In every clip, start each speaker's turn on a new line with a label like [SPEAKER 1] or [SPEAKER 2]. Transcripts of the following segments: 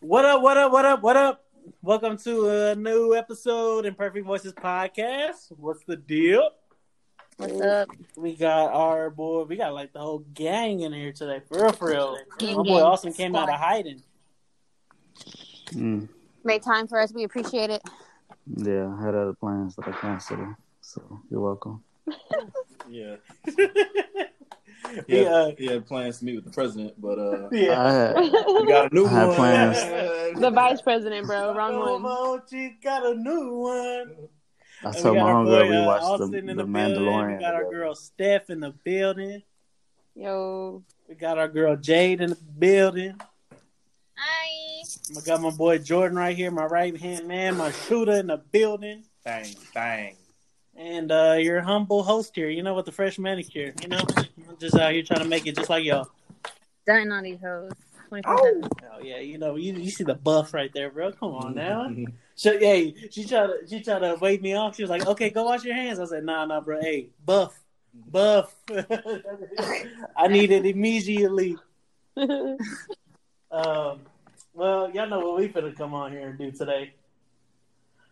[SPEAKER 1] What up, what up, what up, what up? Welcome to a new episode in Perfect Voices Podcast. What's the deal?
[SPEAKER 2] What's up?
[SPEAKER 1] We got our boy, we got like the whole gang in here today. For real, for real.
[SPEAKER 2] Gang,
[SPEAKER 1] My boy
[SPEAKER 2] gang.
[SPEAKER 1] Austin came out of hiding.
[SPEAKER 3] Mm,
[SPEAKER 2] Made time for us. We appreciate it.
[SPEAKER 3] yeah, I had other plans that I canceled. So you're welcome.
[SPEAKER 4] Yeah.
[SPEAKER 1] He,
[SPEAKER 4] He,
[SPEAKER 1] uh,
[SPEAKER 4] had, he had plans to meet with the president, but uh,
[SPEAKER 1] yeah.
[SPEAKER 3] I had,
[SPEAKER 4] we got a new
[SPEAKER 3] I had
[SPEAKER 4] one.
[SPEAKER 3] plans.
[SPEAKER 5] The vice president, bro. Wrong
[SPEAKER 1] Come
[SPEAKER 5] one.
[SPEAKER 1] on, she got a new one.
[SPEAKER 3] I
[SPEAKER 1] And
[SPEAKER 3] told my
[SPEAKER 1] got our
[SPEAKER 3] homegirl we
[SPEAKER 1] uh,
[SPEAKER 3] watched
[SPEAKER 1] Austin
[SPEAKER 3] the,
[SPEAKER 1] in
[SPEAKER 3] the
[SPEAKER 1] the.
[SPEAKER 3] Mandalorian.
[SPEAKER 1] We got our girl Steph in the building.
[SPEAKER 5] Yo.
[SPEAKER 1] We got our girl Jade in the building.
[SPEAKER 2] Hi.
[SPEAKER 1] I got my boy Jordan right here, my right hand man, my shooter in the building.
[SPEAKER 4] Bang, bang.
[SPEAKER 1] And uh, your humble host here, you know, with the fresh manicure, you know, I'm just out here trying to make it just like y'all.
[SPEAKER 2] Dying on these hoes. 24 7.
[SPEAKER 1] Oh yeah, you know, you you see the buff right there, bro. Come on now. So hey, she tried to she tried to wave me off. She was like, "Okay, go wash your hands." I said, "Nah, nah, bro. Hey, buff, buff. I need it immediately." Um, well, y'all know what we finna come on here and do today.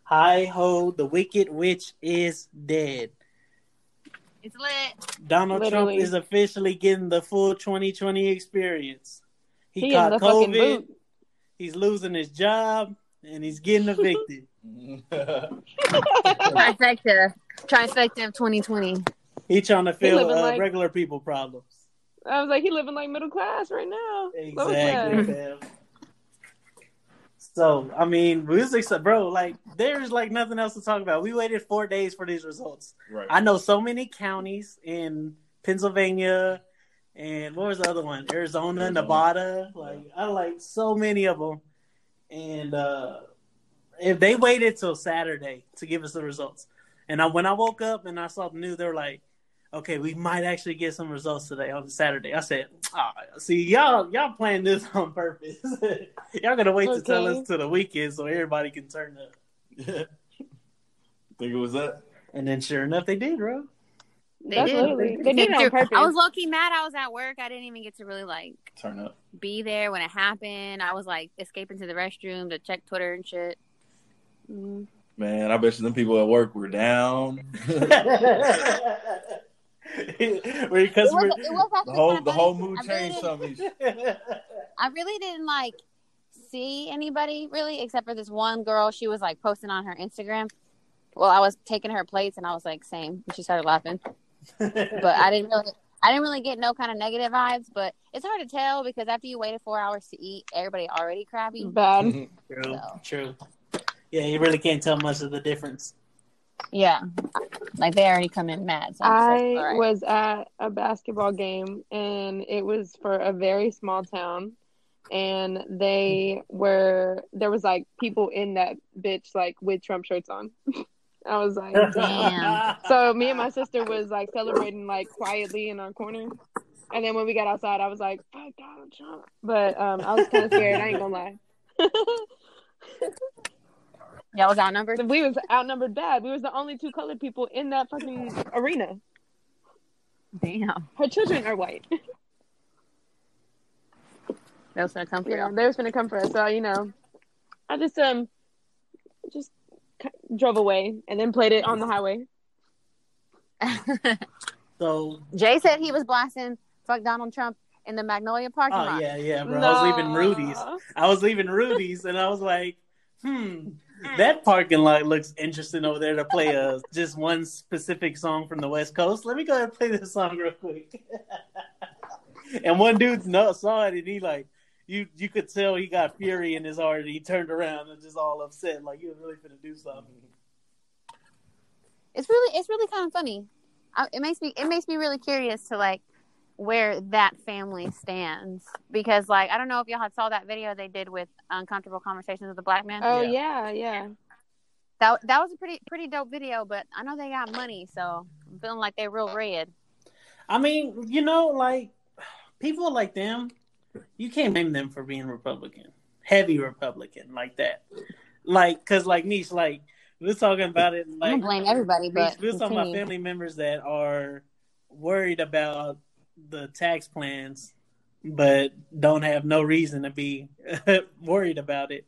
[SPEAKER 1] Hi ho, the wicked witch is dead.
[SPEAKER 2] It's lit.
[SPEAKER 1] Donald
[SPEAKER 5] Literally.
[SPEAKER 1] Trump is officially getting the full 2020 experience. He,
[SPEAKER 5] He
[SPEAKER 1] caught COVID. He's losing his job and he's getting evicted.
[SPEAKER 2] Trifecta. Trifecta of 2020.
[SPEAKER 1] He trying to fill uh,
[SPEAKER 5] like-
[SPEAKER 1] regular people problems.
[SPEAKER 5] I was like, he living like middle class right now.
[SPEAKER 1] Exactly, fam. So I mean, we was excited, bro. Like, there's like nothing else to talk about. We waited four days for these results.
[SPEAKER 4] right.
[SPEAKER 1] I know so many counties in Pennsylvania, and what was the other one? Arizona,
[SPEAKER 4] Arizona.
[SPEAKER 1] Nevada. Like, I like so many of them. And uh if they waited till Saturday to give us the results, and I, when I woke up and I saw the news, they were like, "Okay, we might actually get some results today on Saturday." I said, "Ah, "See, y'all, y'all playing this on purpose. y'all gonna wait to tell us to the weekend so everybody can turn up."
[SPEAKER 4] Think it was that?
[SPEAKER 1] And then, sure enough, they did, bro.
[SPEAKER 2] They
[SPEAKER 5] That's
[SPEAKER 2] did.
[SPEAKER 5] they did it on purpose.
[SPEAKER 2] I was low key mad. I was at work. I didn't even get to really like
[SPEAKER 4] Turn up.
[SPEAKER 2] be there when it happened. I was like escaping to the restroom to check Twitter and shit.
[SPEAKER 5] Mm.
[SPEAKER 4] Man, I bet you them people at work were down.
[SPEAKER 1] Because
[SPEAKER 2] It was, it was
[SPEAKER 4] the whole the whole
[SPEAKER 2] funny.
[SPEAKER 4] mood
[SPEAKER 2] I really
[SPEAKER 4] changed
[SPEAKER 2] didn't-
[SPEAKER 4] something.
[SPEAKER 2] I really didn't like see anybody really except for this one girl. She was like posting on her Instagram. Well, I was taking her plates and I was like, same. And she started laughing. But I didn't really I didn't really get no kind of negative vibes, but it's hard to tell because after you waited four hours to eat, everybody already crabby.
[SPEAKER 5] Bad.
[SPEAKER 1] true,
[SPEAKER 2] So.
[SPEAKER 1] true. Yeah, you really can't tell much of the difference.
[SPEAKER 2] Yeah. Like they already come in mad. So like, all right.
[SPEAKER 5] was at a basketball game and it was for a very small town. And they were, there was like people in that bitch like with Trump shirts on. I was like,
[SPEAKER 2] Damn.
[SPEAKER 5] so me and my sister was like celebrating like quietly in our corner. And then when we got outside, I was like, fuck Donald Trump. But um, I was kind of scared. I ain't gonna lie.
[SPEAKER 2] Y'all was outnumbered.
[SPEAKER 5] we was outnumbered bad. We was the only two colored people in that fucking arena.
[SPEAKER 2] Damn.
[SPEAKER 5] Her children are white.
[SPEAKER 2] That was gonna come for
[SPEAKER 5] You know,
[SPEAKER 2] y'all.
[SPEAKER 5] they was gonna come for us. So you know, I just um, just drove away and then played it on the highway.
[SPEAKER 1] So
[SPEAKER 2] Jay said he was blasting "fuck Donald Trump" in the Magnolia parking
[SPEAKER 1] Oh
[SPEAKER 2] lot.
[SPEAKER 1] yeah, yeah, bro. I was leaving Rudy's. I was leaving Rudy's, and I was like, hmm, that parking lot looks interesting over there to play a just one specific song from the West Coast. Let me go ahead and play this song real quick. and one dude no, saw it, and he like, you you could tell he got fury in his heart, and he turned around and just all upset, like he was really gonna do something.
[SPEAKER 2] It's really it's really kind of funny. I, it makes me it makes me really curious to like where that family stands because like I don't know if y'all had saw that video they did with uncomfortable conversations with the black man.
[SPEAKER 5] Oh
[SPEAKER 1] Yeah.
[SPEAKER 5] yeah, yeah.
[SPEAKER 2] That that was a pretty pretty dope video, but I know they got money, so I'm feeling like they're real red.
[SPEAKER 1] I mean, you know, like people like them, you can't blame them for being Republican, heavy Republican like that. Like, cause like Niche, like we're talking about it.
[SPEAKER 2] I
[SPEAKER 1] Like,
[SPEAKER 2] don't blame everybody, but
[SPEAKER 1] we was talking about family members that are worried about the tax plans, but don't have no reason to be worried about it.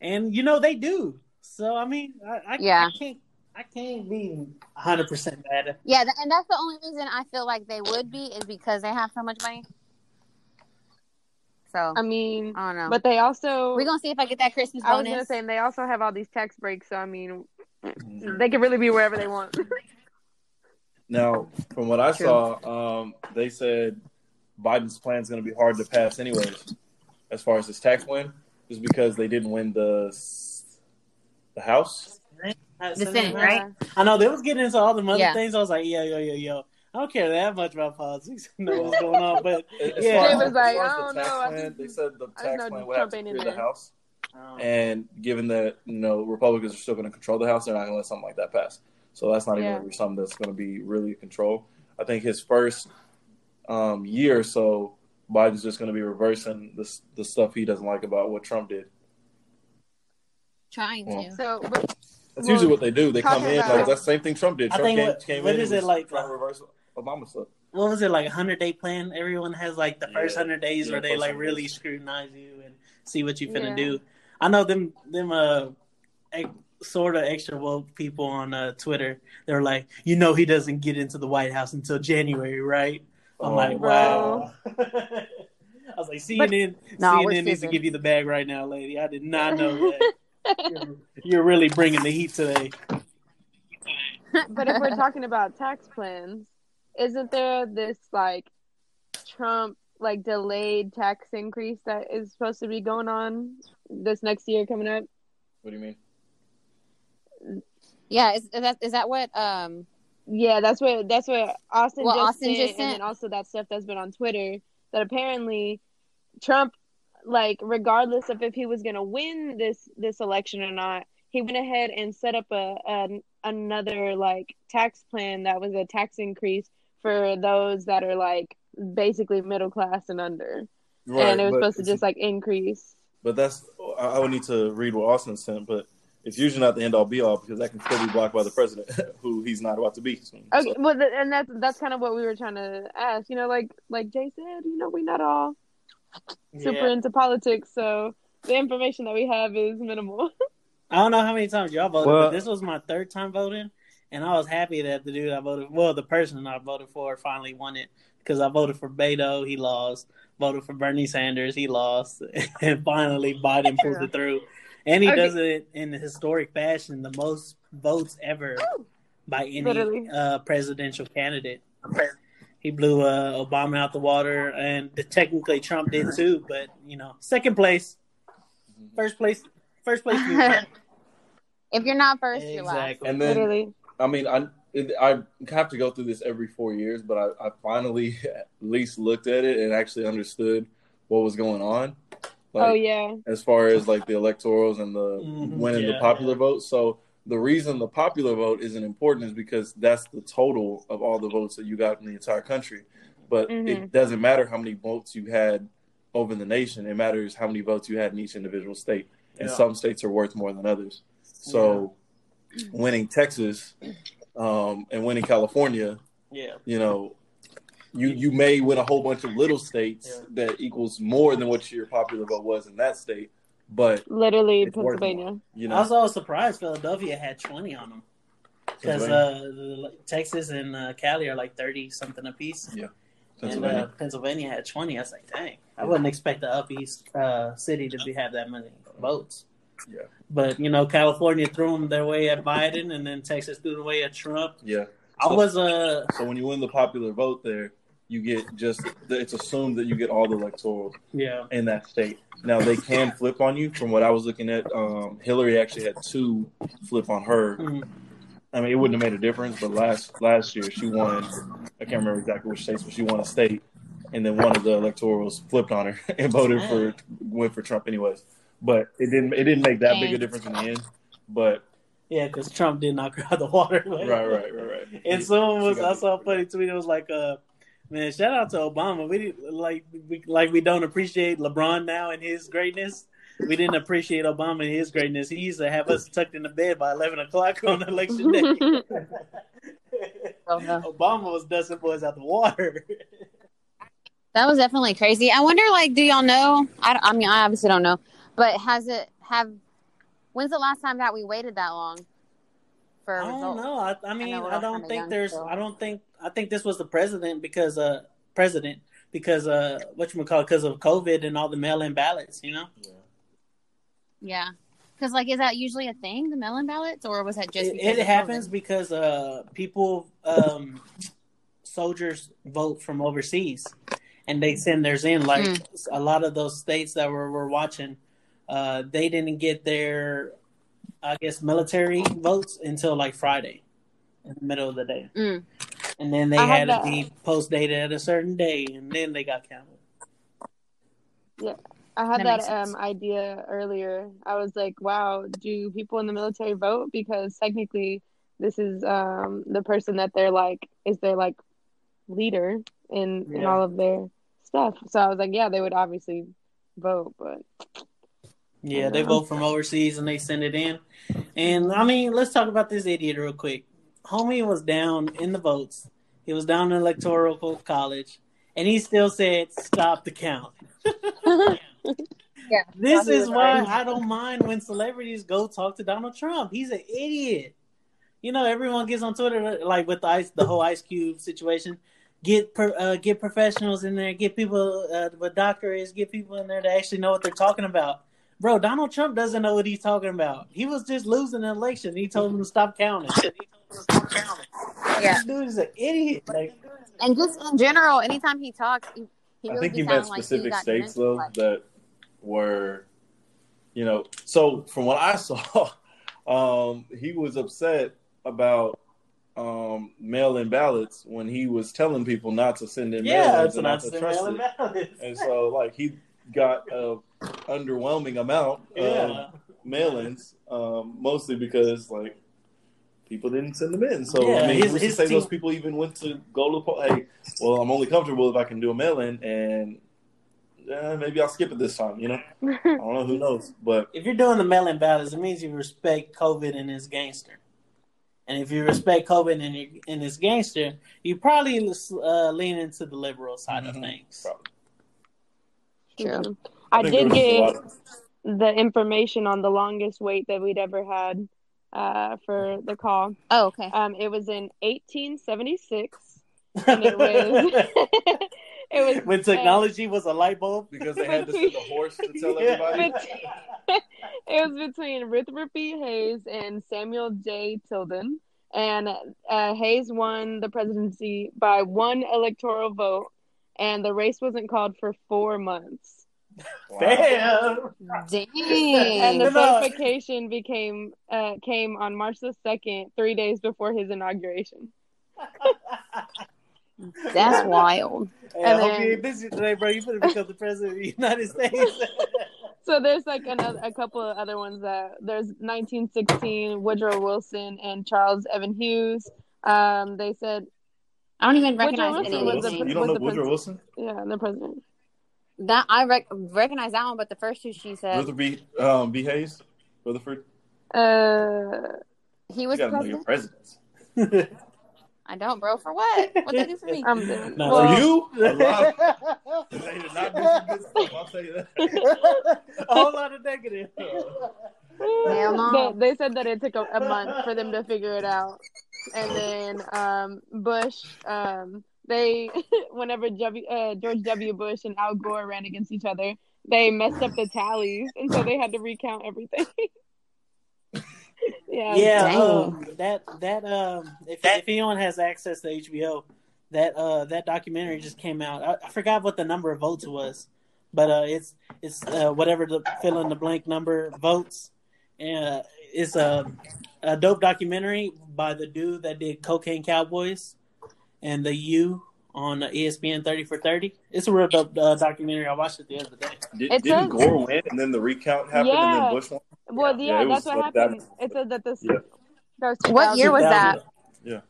[SPEAKER 1] And you know they do. So I mean, I, I,
[SPEAKER 2] Yeah.
[SPEAKER 1] I can't, I can't be hundred percent mad.
[SPEAKER 2] Yeah, and that's the only reason I feel like they would be is because they have so much money. So
[SPEAKER 5] I mean,
[SPEAKER 2] I don't know.
[SPEAKER 5] but they also.
[SPEAKER 2] we're gonna see if I get that Christmas
[SPEAKER 5] I was gonna
[SPEAKER 2] bonus.
[SPEAKER 5] say, and they also have all these tax breaks. So I mean,
[SPEAKER 4] Mhm.
[SPEAKER 5] they can really be wherever they want.
[SPEAKER 4] Now, from what I
[SPEAKER 2] True.
[SPEAKER 4] saw, um, they said Biden's plan is going to be hard to pass, anyways. As far as his tax plan, just because they didn't win the the House.
[SPEAKER 1] The
[SPEAKER 2] Senate, right?
[SPEAKER 1] I know they was getting into all the other
[SPEAKER 2] Yeah.
[SPEAKER 1] things. I was like, yo, yo, yo, yo. I don't care that much about politics. I know what's going on, but
[SPEAKER 4] As
[SPEAKER 1] Yeah.
[SPEAKER 4] far
[SPEAKER 1] They
[SPEAKER 4] as-
[SPEAKER 5] was
[SPEAKER 4] as
[SPEAKER 5] like,
[SPEAKER 4] far as
[SPEAKER 5] I
[SPEAKER 4] the
[SPEAKER 5] don't
[SPEAKER 4] tax
[SPEAKER 5] know,
[SPEAKER 4] plan,
[SPEAKER 5] think-
[SPEAKER 4] they said the
[SPEAKER 5] I
[SPEAKER 4] tax
[SPEAKER 5] know
[SPEAKER 4] plan would have
[SPEAKER 5] Trump
[SPEAKER 4] to
[SPEAKER 5] ain't in
[SPEAKER 4] clear the
[SPEAKER 5] there.
[SPEAKER 4] House,
[SPEAKER 1] um,
[SPEAKER 4] and given that you know Republicans are still going to control the House, they're not going to let something like that pass. So that's not even
[SPEAKER 5] Yeah.
[SPEAKER 4] going to be something that's going to be really controlled. I think his first um, year or so, Biden's just going to be reversing the the stuff he doesn't like about what Trump did.
[SPEAKER 2] Trying
[SPEAKER 4] Well,
[SPEAKER 2] to.
[SPEAKER 5] So, but,
[SPEAKER 4] That's
[SPEAKER 5] Well,
[SPEAKER 4] usually what they do. They come in
[SPEAKER 5] about-
[SPEAKER 4] like that's the same thing Trump did.
[SPEAKER 1] I
[SPEAKER 4] Trump
[SPEAKER 1] think
[SPEAKER 4] came,
[SPEAKER 1] what-
[SPEAKER 4] came
[SPEAKER 1] what
[SPEAKER 4] in
[SPEAKER 1] is
[SPEAKER 4] and
[SPEAKER 1] it like,
[SPEAKER 4] trying to
[SPEAKER 1] uh,
[SPEAKER 4] reverse Obama stuff.
[SPEAKER 1] what was it like a hundred day plan? Everyone has like the first
[SPEAKER 4] Yeah.
[SPEAKER 1] hundred days
[SPEAKER 4] Yeah,
[SPEAKER 1] where they like really
[SPEAKER 4] days.
[SPEAKER 1] scrutinize you and see what you finna
[SPEAKER 5] Yeah.
[SPEAKER 1] do. I know them them uh ex- sort of extra woke people on uh, Twitter. They're like, you know, he doesn't get into the White House until January, right? I'm
[SPEAKER 4] Oh,
[SPEAKER 1] like,
[SPEAKER 5] Bro.
[SPEAKER 1] wow. I was like, CNN,
[SPEAKER 2] No, we're
[SPEAKER 1] CNN needs to give you the bag right now, lady. I did not know that. you're, you're really bringing the heat today.
[SPEAKER 5] but if we're talking about tax plans, isn't there this like Trump like delayed tax increase that is supposed to be going on this next year coming up?
[SPEAKER 4] What do you mean?
[SPEAKER 2] Yeah, is, is that is that what um
[SPEAKER 5] Yeah, that's what that's what Austin
[SPEAKER 2] Well,
[SPEAKER 5] just
[SPEAKER 2] Austin
[SPEAKER 5] sent,
[SPEAKER 2] just
[SPEAKER 5] and
[SPEAKER 2] sent.
[SPEAKER 5] then also that stuff that's been on Twitter that apparently Trump, like regardless of if he was gonna win this this election or not, he went ahead and set up a, a another like tax plan that was a tax increase for those that are like basically middle class and under, and it was supposed to just like increase.
[SPEAKER 4] But that's I, I would need to read what Austin sent, but it's usually not the end all be all because that can still be blocked by the president, who he's not about to be. soon.
[SPEAKER 5] Okay,
[SPEAKER 4] So,
[SPEAKER 5] well, th- and that's that's kind of what we were trying to ask. You know, like like Jay said, you know, we're not all super
[SPEAKER 1] Yeah.
[SPEAKER 5] into politics, so the information that we have is minimal.
[SPEAKER 1] I don't know how many times y'all voted,
[SPEAKER 4] Well-
[SPEAKER 1] but this was my third time voting, and I was happy that the dude I voted, well, the person I voted for finally won it because I voted for Beto, he lost. Voted for Bernie Sanders, he lost, and finally Biden pulled it through, and he
[SPEAKER 5] Okay.
[SPEAKER 1] does it in a historic fashion, the most votes ever by any uh, presidential candidate. He blew uh, Obama out the water, and technically Trump did too. But you know, second place, first place, first place.
[SPEAKER 2] if you're not first, you're last.
[SPEAKER 4] and then
[SPEAKER 5] Literally,
[SPEAKER 4] I mean, I I have to go through this every four years, but I, I finally at least looked at it and actually understood what was going on. Like,
[SPEAKER 5] oh yeah,
[SPEAKER 4] as far as like the electorals and the
[SPEAKER 1] Mhm,
[SPEAKER 4] winning the
[SPEAKER 1] yeah.
[SPEAKER 4] popular vote. So the reason the popular vote isn't important is because that's the total of all the votes that you got in the entire country. But
[SPEAKER 5] Mhm.
[SPEAKER 4] it doesn't matter how many votes you had over the nation. It matters how many votes you had in each individual state. And
[SPEAKER 1] Yeah.
[SPEAKER 4] some states are worth more than others. So winning Texas um, and winning California,
[SPEAKER 1] Yeah.
[SPEAKER 4] you know, you you may win a whole bunch of little states
[SPEAKER 1] Yeah.
[SPEAKER 4] that equals more than what your popular vote was in that state, but
[SPEAKER 5] literally
[SPEAKER 4] It's worth
[SPEAKER 5] Pennsylvania.
[SPEAKER 4] you know,
[SPEAKER 1] I was also surprised Philadelphia had 20 on them because uh, Texas and uh, Cali are like 30 something apiece.
[SPEAKER 4] Yeah.
[SPEAKER 1] and uh,
[SPEAKER 4] Pennsylvania.
[SPEAKER 1] Pennsylvania had twenty. I was like, dang, I wouldn't expect the up east uh, city to be have that many votes.
[SPEAKER 4] Yeah.
[SPEAKER 1] But you know, California threw them their way at Biden, and then Texas threw the way at Trump.
[SPEAKER 4] Yeah.
[SPEAKER 1] I was uh
[SPEAKER 4] So when you win the popular vote there, you get just it's assumed that you get all the electoral
[SPEAKER 1] yeah
[SPEAKER 4] in that state. Now they can flip on you. From what I was looking at, um, Hillary actually had two flip on her.
[SPEAKER 1] Mhm.
[SPEAKER 4] I mean, it wouldn't have made a difference, but last last year she won. I can't remember exactly which states, but she won a state, and then one of the electorals flipped on her and voted for went for Trump anyways. But it didn't it didn't make that big a difference in the end. But
[SPEAKER 1] yeah because Trump did knock her out of the water.
[SPEAKER 4] right, right, right, right.
[SPEAKER 1] And someone was I saw a
[SPEAKER 4] it.
[SPEAKER 1] funny tweet. It was like, uh, man, shout out to Obama. We like we like we don't appreciate LeBron now and his greatness. We didn't appreciate Obama and his greatness. He used to have us tucked in the bed by eleven o'clock on election day.
[SPEAKER 2] Oh, no.
[SPEAKER 1] Obama was dusting boys out the water.
[SPEAKER 2] That was definitely crazy. I wonder, like, do y'all know? I, I mean, I obviously don't know, but has it have? When's the last time that we waited that long
[SPEAKER 1] I don't know. I, I mean,
[SPEAKER 2] we're
[SPEAKER 1] I, don't think there's.
[SPEAKER 2] still.
[SPEAKER 1] I don't think. I think this was the president because uh president because uh what you call because of COVID and all the mail-in ballots. You know.
[SPEAKER 2] Yeah, because like, is that usually a thing, the mail-in ballots, or was that just?
[SPEAKER 1] it, it happens
[SPEAKER 2] COVID?
[SPEAKER 1] because uh people um soldiers vote from overseas and they send theirs in like
[SPEAKER 2] Mm.
[SPEAKER 1] a lot of those states that we're, we're watching uh they didn't get their i guess military votes until like friday in the middle of the day
[SPEAKER 2] Mm.
[SPEAKER 1] And then they
[SPEAKER 5] I
[SPEAKER 1] had
[SPEAKER 5] had
[SPEAKER 1] to be post dated at a certain day and then they got counted Yeah,
[SPEAKER 5] I had
[SPEAKER 2] That
[SPEAKER 5] that, um, idea earlier. I was like, wow, do people in the military vote? Because technically, this is um, the person that they're like, is their like leader in, in all of their stuff. So I was like, yeah, they would obviously vote, but
[SPEAKER 1] Yeah, they vote from overseas and they send it in. And I mean, let's talk about this idiot real quick. Homie was down in the votes. He was down in electoral college, and he still said, "Stop the count."
[SPEAKER 2] Yeah,
[SPEAKER 1] This is why
[SPEAKER 2] right.
[SPEAKER 1] I don't mind when celebrities go talk to Donald Trump. He's an idiot. You know, everyone gets on Twitter like with the ice, the whole Ice Cube situation. Get per, uh, get professionals in there. Get people uh, with doctorates. Get people in there that actually know what they're talking about. Bro, Donald Trump doesn't know what he's talking about. He was just losing an election. He told him to stop counting.
[SPEAKER 2] Yeah.
[SPEAKER 1] This dude is an idiot. Like,
[SPEAKER 2] And just in general, anytime he talks, he, he
[SPEAKER 4] I think he meant
[SPEAKER 2] sounding like
[SPEAKER 4] specific states though
[SPEAKER 2] like-
[SPEAKER 4] that were, you know. So from what I saw, um, he was upset about um, mail-in ballots when he was telling people not to send in
[SPEAKER 1] yeah,
[SPEAKER 4] mail-ins and not to trust it. And so, like, he got a underwhelming amount of
[SPEAKER 1] Yeah.
[SPEAKER 4] mail-ins, um, mostly because like people didn't send them in. So
[SPEAKER 1] Yeah,
[SPEAKER 4] I mean,
[SPEAKER 1] his-
[SPEAKER 4] who's to
[SPEAKER 1] his
[SPEAKER 4] say those people even went to go to the poll? Hey, well, I'm only comfortable if I can do a mail-in, and uh, maybe I'll skip it this time. You know, I don't know. Who knows? But
[SPEAKER 1] if you're doing the mail-in ballots, it means you respect COVID and his gangster. And if you respect COVID and, you, and his gangster, you probably uh, lean into the liberal side of
[SPEAKER 4] Mhm.
[SPEAKER 1] things.
[SPEAKER 4] probably.
[SPEAKER 2] True.
[SPEAKER 5] I,
[SPEAKER 4] think
[SPEAKER 5] did
[SPEAKER 4] there was a
[SPEAKER 5] get the information on the longest wait that we'd ever had uh, for the call.
[SPEAKER 2] Oh, okay.
[SPEAKER 5] Um, it was in 1876, and it was it was
[SPEAKER 1] when technology was a light bulb.
[SPEAKER 4] because they had to send a horse to tell everybody.
[SPEAKER 5] it was between Rutherford B. Hayes and Samuel J. Tilden. And uh, Hayes won the presidency by one electoral vote, and the race wasn't called for four months.
[SPEAKER 1] Damn.
[SPEAKER 5] And the
[SPEAKER 1] No.
[SPEAKER 5] certification became uh, came on March the second, three days before his inauguration.
[SPEAKER 2] That's wild.
[SPEAKER 1] Hey, I
[SPEAKER 5] And
[SPEAKER 1] hope
[SPEAKER 5] then-
[SPEAKER 1] you ain't busy today, bro. You better become the president of the United States.
[SPEAKER 5] So there's like another a couple of other ones that there's 1916 Woodrow Wilson and Charles Evan Hughes. Um, they said
[SPEAKER 2] I don't even
[SPEAKER 5] Woodrow
[SPEAKER 2] recognize
[SPEAKER 5] Wilson
[SPEAKER 2] any
[SPEAKER 5] was
[SPEAKER 2] of
[SPEAKER 5] the
[SPEAKER 2] these
[SPEAKER 5] pre-
[SPEAKER 2] names.
[SPEAKER 4] You don't
[SPEAKER 5] was
[SPEAKER 4] know Woodrow
[SPEAKER 5] pres-
[SPEAKER 4] Wilson?
[SPEAKER 5] yeah, the president.
[SPEAKER 2] That I rec- recognize that one, but the first two she said
[SPEAKER 4] Rutherford B. Um, B. Hayes, Rutherford.
[SPEAKER 5] Uh,
[SPEAKER 2] he
[SPEAKER 4] You
[SPEAKER 2] was
[SPEAKER 4] gotta know your
[SPEAKER 2] president.
[SPEAKER 4] presidents.
[SPEAKER 2] I don't, bro. For what? What they do for me?
[SPEAKER 5] I'm done.
[SPEAKER 1] No,
[SPEAKER 4] For
[SPEAKER 5] Well,
[SPEAKER 4] you, a lot. They did not do some good stuff. I'll tell you that.
[SPEAKER 1] a whole lot of negative.
[SPEAKER 2] Hell no.
[SPEAKER 5] They, they said that it took a, a month for them to figure it out, and then um, Bush um, they whenever w, uh, George W. Bush and Al Gore ran against each other, they messed up the tallies, and so they had to recount everything. yeah,
[SPEAKER 1] Yeah, um, that that um, if, if anyone has access to HBO, that uh that documentary just came out. I, I forgot what the number of votes was, but uh, it's it's uh, whatever the fill in the blank number votes. Uh, it's a a dope documentary by the dude that did Cocaine Cowboys and the U on uh, ESPN Thirty for Thirty. It's a real dope uh, documentary. I watched it the other day.
[SPEAKER 4] Did,
[SPEAKER 5] It
[SPEAKER 4] didn't
[SPEAKER 5] says-
[SPEAKER 4] Gore win and then the recount happened and then Bush won?
[SPEAKER 5] Well,
[SPEAKER 4] Yeah,
[SPEAKER 5] yeah,
[SPEAKER 4] it was
[SPEAKER 5] that's what
[SPEAKER 4] like that-
[SPEAKER 5] happened. It said that this
[SPEAKER 4] Yeah.
[SPEAKER 5] that
[SPEAKER 2] What year was that? Yeah.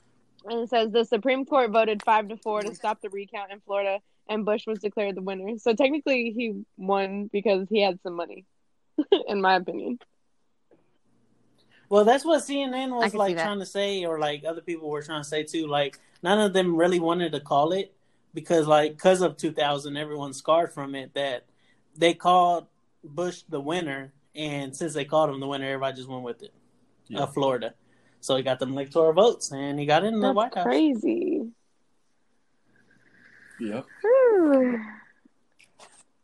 [SPEAKER 5] And it says the Supreme Court voted five to four to stop the recount in Florida, and Bush was declared the winner. So technically, he won because he had some money, in my opinion.
[SPEAKER 1] Well, that's what CNN was like trying to say, or like other people were trying to say too. Like none of them really wanted to call it because, like, because of 2000, everyone's scarred from it. That they called Bush the winner, and since they called him the winner, everybody just went with it.
[SPEAKER 4] Yeah.
[SPEAKER 1] Uh, Florida, so he got them electoral votes, and he got in the White House.
[SPEAKER 5] crazy.
[SPEAKER 4] Yep.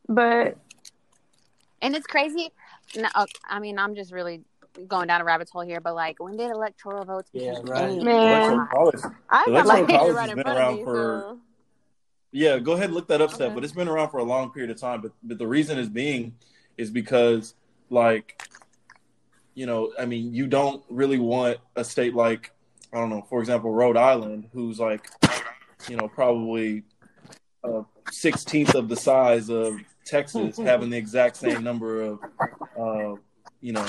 [SPEAKER 5] but
[SPEAKER 2] And it's crazy. No, I mean, I'm just really going down a rabbit hole here, but like, when did electoral votes
[SPEAKER 1] Yeah,
[SPEAKER 2] become
[SPEAKER 1] right.
[SPEAKER 5] Man.
[SPEAKER 4] Electoral college.
[SPEAKER 5] I got
[SPEAKER 4] Electoral
[SPEAKER 5] my paper
[SPEAKER 4] college
[SPEAKER 5] right
[SPEAKER 4] has been around
[SPEAKER 5] me.
[SPEAKER 4] for-
[SPEAKER 5] so-
[SPEAKER 4] Yeah, go ahead and look that up, Seth.
[SPEAKER 5] Okay.
[SPEAKER 4] But it's been around for a long period of time. But but the reason is being is because like, you know, I mean, you don't really want a state like I don't know, for example, Rhode Island, who's like, you know, probably a sixteenth of the size of Texas, having the exact same number of, uh, you know,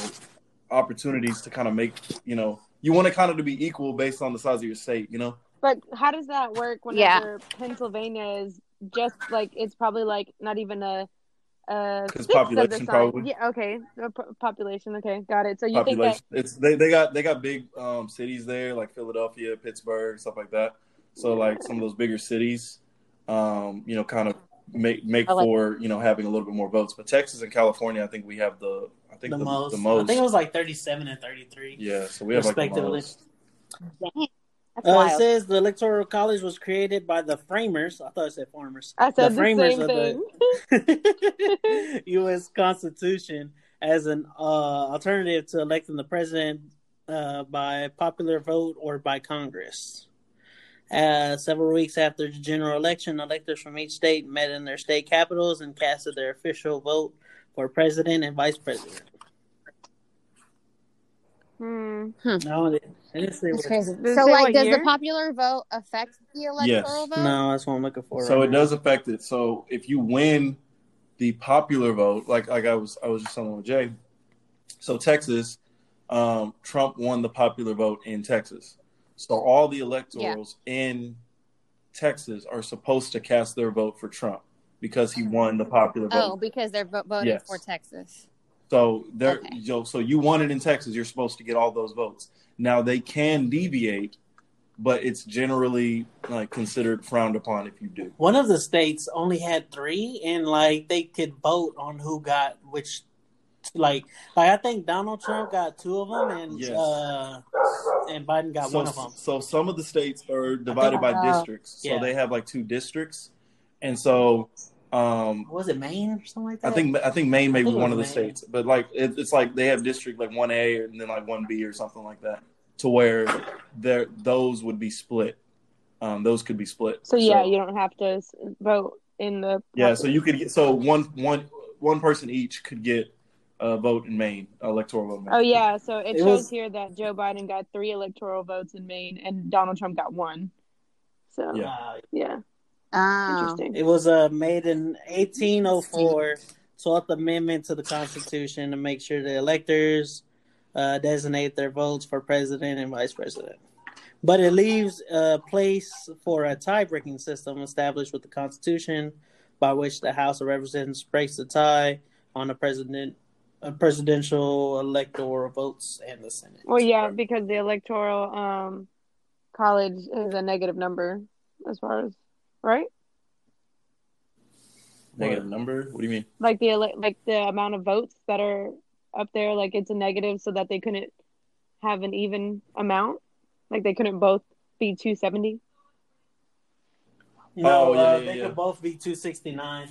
[SPEAKER 4] opportunities to kind of make, you know, you want it kind of to be equal based on the size of your state, you know.
[SPEAKER 5] But how does that work
[SPEAKER 2] Yeah.
[SPEAKER 5] Pennsylvania is just like it's probably like not even a uh
[SPEAKER 4] 'Cause
[SPEAKER 5] sixth of
[SPEAKER 4] population, probably.
[SPEAKER 5] Yeah, okay. The population, okay, got it. So you think that
[SPEAKER 4] It's they, they got they got big um, cities there like Philadelphia, Pittsburgh, stuff like that. So like some of those bigger cities, um, you know, kind of make make
[SPEAKER 2] like-
[SPEAKER 4] for you know having a little bit more votes. But Texas and California, I think we have the I think
[SPEAKER 1] The,
[SPEAKER 4] the,
[SPEAKER 1] most.
[SPEAKER 4] the most.
[SPEAKER 1] I think it was like 37 and 33.
[SPEAKER 4] yeah, so we have like the
[SPEAKER 1] respectively.
[SPEAKER 4] most.
[SPEAKER 2] Dang,
[SPEAKER 1] Uh, it says the Electoral College was created by the framers. I thought it said farmers.
[SPEAKER 5] I said the,
[SPEAKER 1] framers
[SPEAKER 5] same
[SPEAKER 1] of
[SPEAKER 5] thing.
[SPEAKER 1] the U.S. Constitution as an uh, alternative to electing the president uh, by popular vote or by Congress. Uh, several weeks after the general election, electors from each state met in their state capitals and casted their official vote for president and vice president.
[SPEAKER 5] Hmm.
[SPEAKER 1] No, it it didn't say what-
[SPEAKER 2] crazy.
[SPEAKER 5] Does it
[SPEAKER 2] So,
[SPEAKER 5] say
[SPEAKER 2] like,
[SPEAKER 5] what
[SPEAKER 2] does
[SPEAKER 5] year?
[SPEAKER 2] the popular vote affect the electoral vote?
[SPEAKER 1] No, that's what I'm looking for.
[SPEAKER 4] So
[SPEAKER 1] right
[SPEAKER 4] it
[SPEAKER 1] now.
[SPEAKER 4] does affect it. So if you win the popular vote, like like I was I was just telling with Jay. So Texas, um, Trump won the popular vote in Texas. So all the electorals in Texas are supposed to cast their vote for Trump because he won the popular vote.
[SPEAKER 2] Oh, because they're vo- voting
[SPEAKER 4] Yes.
[SPEAKER 2] for Texas.
[SPEAKER 4] So there,
[SPEAKER 2] Okay.
[SPEAKER 4] you know, so you won it in Texas. You're supposed to get all those votes. Now they can deviate, but it's generally like considered frowned upon if you do.
[SPEAKER 1] One of the states only had three, and like they could vote on who got which. Like, like I think Donald Trump got two of them, and
[SPEAKER 4] Yes.
[SPEAKER 1] uh, and Biden got
[SPEAKER 4] so,
[SPEAKER 1] one of them.
[SPEAKER 4] so some of the states are divided by districts. So
[SPEAKER 1] Yeah.
[SPEAKER 4] they have like two districts, and so um,
[SPEAKER 1] Was it Maine or something like that?
[SPEAKER 4] I think I think Maine may be one of the
[SPEAKER 1] Maine.
[SPEAKER 4] states, but like it, it's like they have district like one A and then like one B or something like that, to where there those would be split. Um, those could be split.
[SPEAKER 5] So yeah, you don't have to vote in the.
[SPEAKER 4] yeah. So you could get so one one one person each could get a vote in Maine, electoral vote. in Maine.
[SPEAKER 5] Oh yeah, so it,
[SPEAKER 1] It
[SPEAKER 5] shows
[SPEAKER 1] was-
[SPEAKER 5] here that Joe Biden got three electoral votes in Maine, and Donald Trump got one. So
[SPEAKER 4] Yeah.
[SPEAKER 1] Uh,
[SPEAKER 5] yeah,
[SPEAKER 2] Oh.
[SPEAKER 5] interesting.
[SPEAKER 1] it was uh, made in 1804, 12th Amendment to the Constitution to make sure the electors uh, designate their votes for president and vice president. But it leaves a place for a tie-breaking system established with the Constitution, by which the House of Representatives breaks the tie on the president, uh, presidential electoral votes and the Senate.
[SPEAKER 5] Well, yeah, because the electoral um college is a negative number as far as right,
[SPEAKER 4] Negative number. What do you mean?
[SPEAKER 5] like the like the amount of votes that are up there, like it's a negative, so that they couldn't have an even amount, like they couldn't both be two seventy.
[SPEAKER 1] No,
[SPEAKER 4] Oh, yeah,
[SPEAKER 1] uh,
[SPEAKER 4] yeah,
[SPEAKER 1] they
[SPEAKER 4] yeah.
[SPEAKER 1] could both be two sixty nine.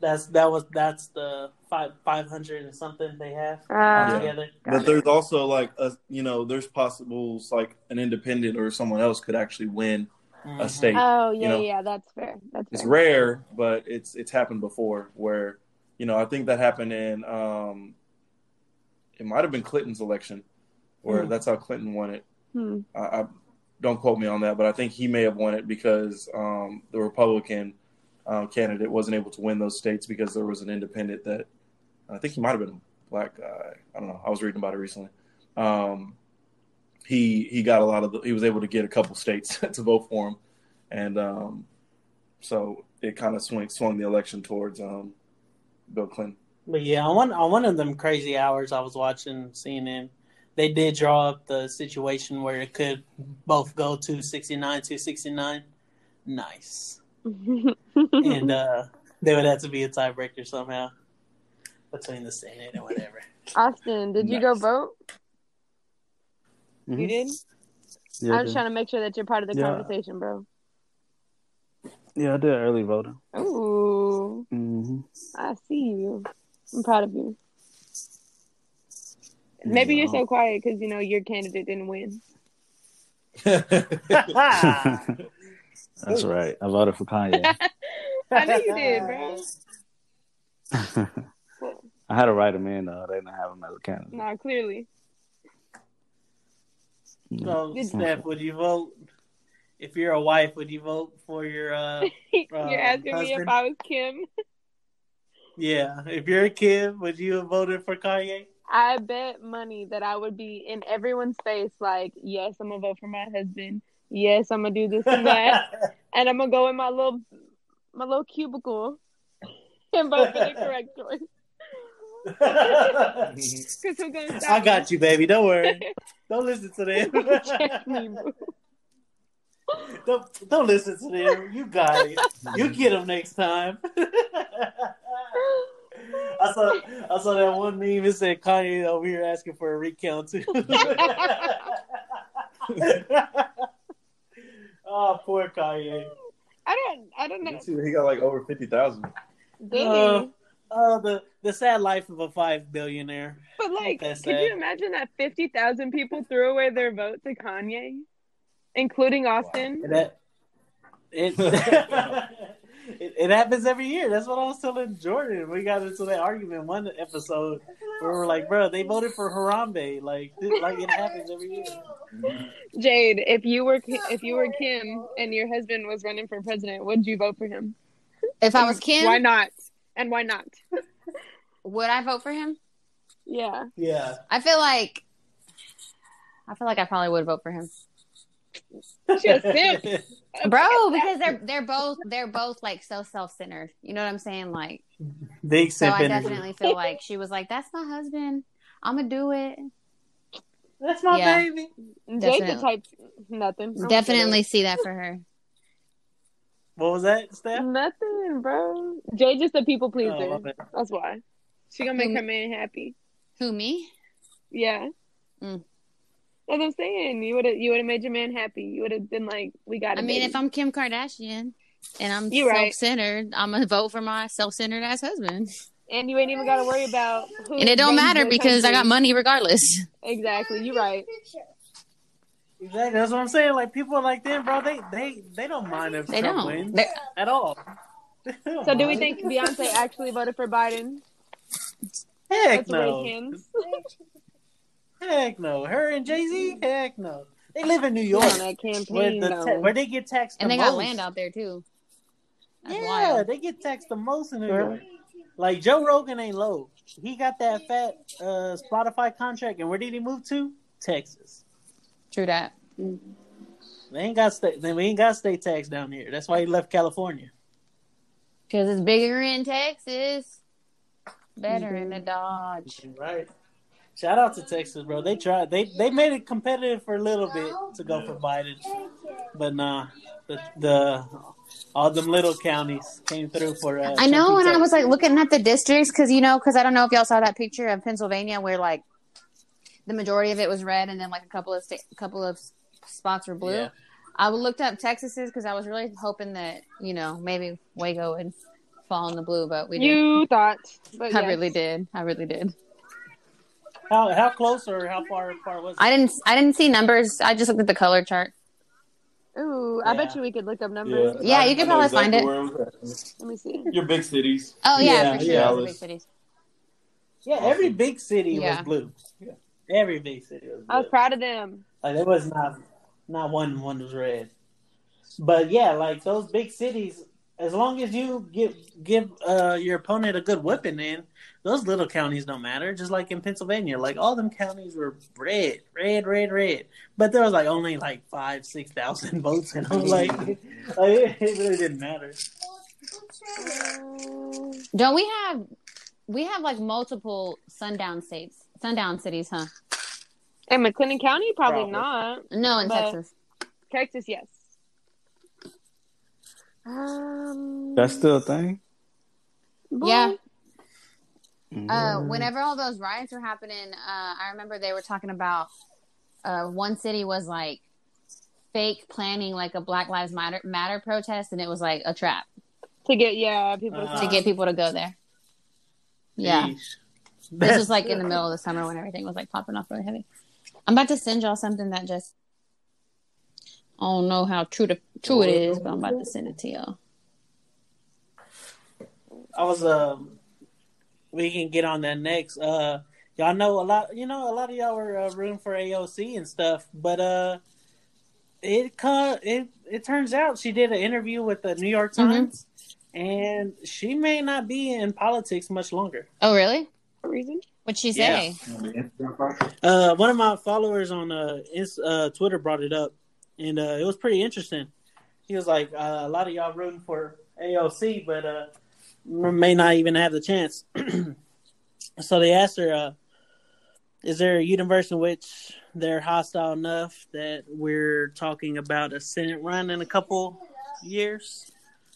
[SPEAKER 1] That's that was that's the five five hundred and something they have.
[SPEAKER 4] Yeah.
[SPEAKER 1] together.
[SPEAKER 4] But there's also like a you know there's possibles like an independent or someone else could actually win a
[SPEAKER 1] Mhm.
[SPEAKER 4] state.
[SPEAKER 5] Oh yeah,
[SPEAKER 4] you know,
[SPEAKER 5] yeah, that's fair. That's
[SPEAKER 4] it's
[SPEAKER 5] fair.
[SPEAKER 4] rare, but it's it's happened before where you know I think that happened in um it might have been Clinton's election where
[SPEAKER 1] Hmm.
[SPEAKER 4] that's how Clinton won it.
[SPEAKER 5] Hmm.
[SPEAKER 4] I, I don't quote me on that, but I think he may have won it because um, the Republican uh, candidate wasn't able to win those states because there was an independent that I think he might have been a black guy. I don't know. I was reading about it recently. Um, he he got a lot of the, he was able to get a couple states to vote for him, and um, so it kind of swung swung the election towards um, Bill Clinton.
[SPEAKER 1] But yeah, on one on one of them crazy hours I was watching CNN, they did draw up the situation where it could both go to 69, 269. Nice. and uh there would have to be a tiebreaker somehow between the Senate and whatever.
[SPEAKER 5] Austin, did you go
[SPEAKER 4] Nice.
[SPEAKER 5] Vote? You did.
[SPEAKER 3] Yeah,
[SPEAKER 5] I'm
[SPEAKER 3] I
[SPEAKER 5] just trying to make sure that you're part of the
[SPEAKER 3] Yeah.
[SPEAKER 5] conversation, bro.
[SPEAKER 3] yeah, I did early voting.
[SPEAKER 5] Ooh,
[SPEAKER 3] hmm
[SPEAKER 5] I see you. I'm proud of you. Maybe you're so quiet because you know your candidate didn't win.
[SPEAKER 3] That's right. I voted for Kanye.
[SPEAKER 5] I know you did, bro.
[SPEAKER 3] I had to write him in though. They didn't have him as a candidate.
[SPEAKER 5] Nah, clearly.
[SPEAKER 1] So, Steph, would you vote if you're a wife? Would you vote for your? uh
[SPEAKER 5] you're asking me if? I was Kim.
[SPEAKER 1] Yeah, if you're a kid, would you have voted for Kanye?
[SPEAKER 5] I bet money that I would be in everyone's face, like, yes, I'm gonna vote for my husband. Yes, I'm gonna do this and that, and I'm gonna go in my little, my little cubicle, and vote for the correct choice. Because gonna stop
[SPEAKER 1] I got you, baby. Don't worry. Don't listen to them.
[SPEAKER 5] Check me, boo.
[SPEAKER 1] don't, don't listen to them. You got it. You get them next time. I saw I saw that one meme. It said Kanye over here asking for a recount too. oh, poor Kanye.
[SPEAKER 5] I don't, I don't know.
[SPEAKER 4] he got like over fifty thousand.
[SPEAKER 5] Did
[SPEAKER 1] Uh,
[SPEAKER 5] he?
[SPEAKER 1] Oh, the the sad life of a five billionaire.
[SPEAKER 5] But like, could
[SPEAKER 1] sad.
[SPEAKER 5] you imagine that fifty thousand people threw away their vote to Kanye, including Austin?
[SPEAKER 1] And that it, it it happens every year. That's what I was telling Jordan. We got into that argument one episode where we're like, bro, they voted for Harambe. Like, th- like it happens every year.
[SPEAKER 5] Jade, if you were if you were Kim and your husband was running for president, would you vote for him?
[SPEAKER 2] If I was Kim,
[SPEAKER 5] Why not? And why not?
[SPEAKER 2] would I vote for him?
[SPEAKER 5] Yeah.
[SPEAKER 1] Yeah.
[SPEAKER 2] I feel like I feel like I probably would vote for him.
[SPEAKER 5] She a.
[SPEAKER 2] Bro, because they're they're both they're both like so self centered. You know what I'm saying? Like
[SPEAKER 1] Big
[SPEAKER 2] so I
[SPEAKER 1] energy.
[SPEAKER 2] definitely feel like she was like, That's my husband. I'm gonna do it.
[SPEAKER 1] That's my
[SPEAKER 2] Yeah.
[SPEAKER 1] baby.
[SPEAKER 5] Jade the type nothing.
[SPEAKER 2] Definitely see that for her.
[SPEAKER 1] What was that, Steph?
[SPEAKER 5] Nothing, bro. Jay just a people pleaser.
[SPEAKER 1] Oh.
[SPEAKER 5] That's why. She gonna make
[SPEAKER 2] Mm.
[SPEAKER 5] her man happy.
[SPEAKER 2] Who me?
[SPEAKER 5] Yeah.
[SPEAKER 2] Mm.
[SPEAKER 5] That's what I'm saying. You would have you would have made your man happy. You would have been like, we got.
[SPEAKER 2] To I mean, if I'm Kim Kardashian and I'm
[SPEAKER 5] You right.
[SPEAKER 2] self centered, I'm gonna vote for my self centered ass husband.
[SPEAKER 5] and you ain't even got to worry about. Who
[SPEAKER 2] And it don't matter
[SPEAKER 5] the
[SPEAKER 2] because I got money regardless.
[SPEAKER 5] Exactly. You're right.
[SPEAKER 1] Exactly. That's what I'm saying. Like people like them, bro. They they they don't mind if
[SPEAKER 2] They
[SPEAKER 1] Trump
[SPEAKER 2] don't.
[SPEAKER 1] wins
[SPEAKER 2] They're-
[SPEAKER 1] at all.
[SPEAKER 5] So do we think Beyonce actually voted for Biden?
[SPEAKER 1] Heck
[SPEAKER 5] Let's
[SPEAKER 1] no. Heck no. Her and Jay Z. Heck no. They live in New York,
[SPEAKER 5] on that
[SPEAKER 1] where
[SPEAKER 5] campaign
[SPEAKER 1] the ta- where they get taxed.
[SPEAKER 2] And
[SPEAKER 1] the
[SPEAKER 2] they got land out there too. That's
[SPEAKER 1] yeah,
[SPEAKER 2] wild.
[SPEAKER 1] they get taxed the most in New York. Like Joe Rogan ain't low. He got that fat uh, Spotify contract, and where did he move to? Texas.
[SPEAKER 2] True that.
[SPEAKER 1] They ain't got state. They we ain't got state tax down here. That's why he left California.
[SPEAKER 2] Because it's bigger in Texas. Better in the Dodge.
[SPEAKER 1] Right. Shout out to Texas, bro. They tried. They they made it competitive for a little bit to go for Biden, but nah. The, the all them little counties came through for. Uh,
[SPEAKER 2] I know,
[SPEAKER 1] Trumpy
[SPEAKER 2] and I was like looking at the districts because you know, because I don't know if y'all saw that picture of Pennsylvania where like the majority of it was red, and then like a couple of sta- couple of spots were blue.
[SPEAKER 1] Yeah.
[SPEAKER 2] I looked up Texas's because I was really hoping that you know maybe Waco would fall in the blue, but we didn't.
[SPEAKER 5] You thought, but
[SPEAKER 2] I
[SPEAKER 5] yes.
[SPEAKER 2] really did. I really did.
[SPEAKER 1] How how close or how far far was it?
[SPEAKER 2] I didn't. I didn't see numbers. I just looked at the color chart.
[SPEAKER 5] Ooh, I bet you we could look up numbers.
[SPEAKER 2] Yeah,
[SPEAKER 4] I-
[SPEAKER 2] you
[SPEAKER 4] I
[SPEAKER 2] could
[SPEAKER 4] know
[SPEAKER 2] probably find it.
[SPEAKER 4] where was at.
[SPEAKER 5] Let me see.
[SPEAKER 4] Your big cities.
[SPEAKER 2] Oh yeah,
[SPEAKER 1] Yeah,
[SPEAKER 2] for sure.
[SPEAKER 1] yeah.
[SPEAKER 2] Those are big cities.
[SPEAKER 1] Yeah, every big city
[SPEAKER 2] Yeah.
[SPEAKER 1] was blue. Every big city was blue.
[SPEAKER 5] I was proud of them.
[SPEAKER 1] Like there was not not one one was red. But yeah, like those big cities, as long as you give give uh, your opponent a good whipping in, those little counties don't matter. Just like in Pennsylvania, like all them counties were red, red, red, red. But there was like only like five, six thousand votes, and I'm like, like it really didn't matter.
[SPEAKER 2] Don't we have? We have like multiple sundown states, sundown cities, huh?
[SPEAKER 5] In McLennan County, probably,
[SPEAKER 1] Probably.
[SPEAKER 5] not.
[SPEAKER 2] No, in Texas.
[SPEAKER 5] Texas, yes. Um,
[SPEAKER 3] That's still a thing.
[SPEAKER 2] Yeah. Uh,
[SPEAKER 3] Mm.
[SPEAKER 2] whenever all those riots were happening, uh, I remember they were talking about uh, one city was like fake planning like a Black Lives Matter, Matter protest, and it was like a trap
[SPEAKER 5] to get yeah people to
[SPEAKER 1] Uh,
[SPEAKER 2] to get people to go there. Yeah,
[SPEAKER 1] Yeesh.
[SPEAKER 2] This was like in the middle of the summer when everything was like popping off really heavy. I'm about to send y'all something that just I don't know how true to true it is, but I'm about to send it to y'all.
[SPEAKER 1] I was um we can get on that next. Uh y'all know a lot you know, a lot of y'all were uh, rooting for AOC and stuff, but uh it co- it it turns out she did an interview with the New York
[SPEAKER 2] Mhm.
[SPEAKER 1] Times and she may not be in politics much longer.
[SPEAKER 2] Oh, really?
[SPEAKER 5] Reason.
[SPEAKER 2] What'd she say?
[SPEAKER 1] Uh one of my followers on uh, uh Twitter brought it up and uh it was pretty interesting. He was like uh, a lot of y'all rooting for AOC but uh may not even have the chance. so they asked her, uh, "Is there a universe in which they're hostile enough that we're talking about a Senate run in a couple years?"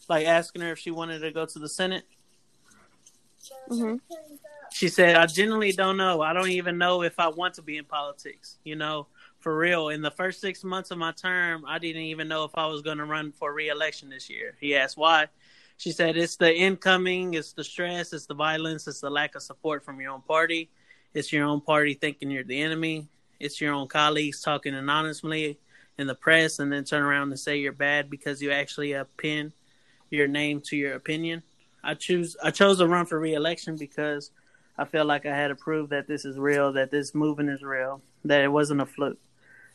[SPEAKER 1] Like asking her if she wanted to go to the Senate.
[SPEAKER 5] hmm
[SPEAKER 1] She said, "I genuinely don't know. I don't even know if I want to be in politics. You know, for real. In the first six months of my term, I didn't even know if I was going to run for re-election this year." He asked why. She said, "It's the incoming, it's the stress, it's the violence, it's the lack of support from your own party. It's your own party thinking you're the enemy. It's your own colleagues talking anonymously in the press, and then turn around and say you're bad because you actually append your name to your opinion." I choose. I chose to run for re-election because I feel like I had to prove that this is real, that this movement is real, that it wasn't a fluke,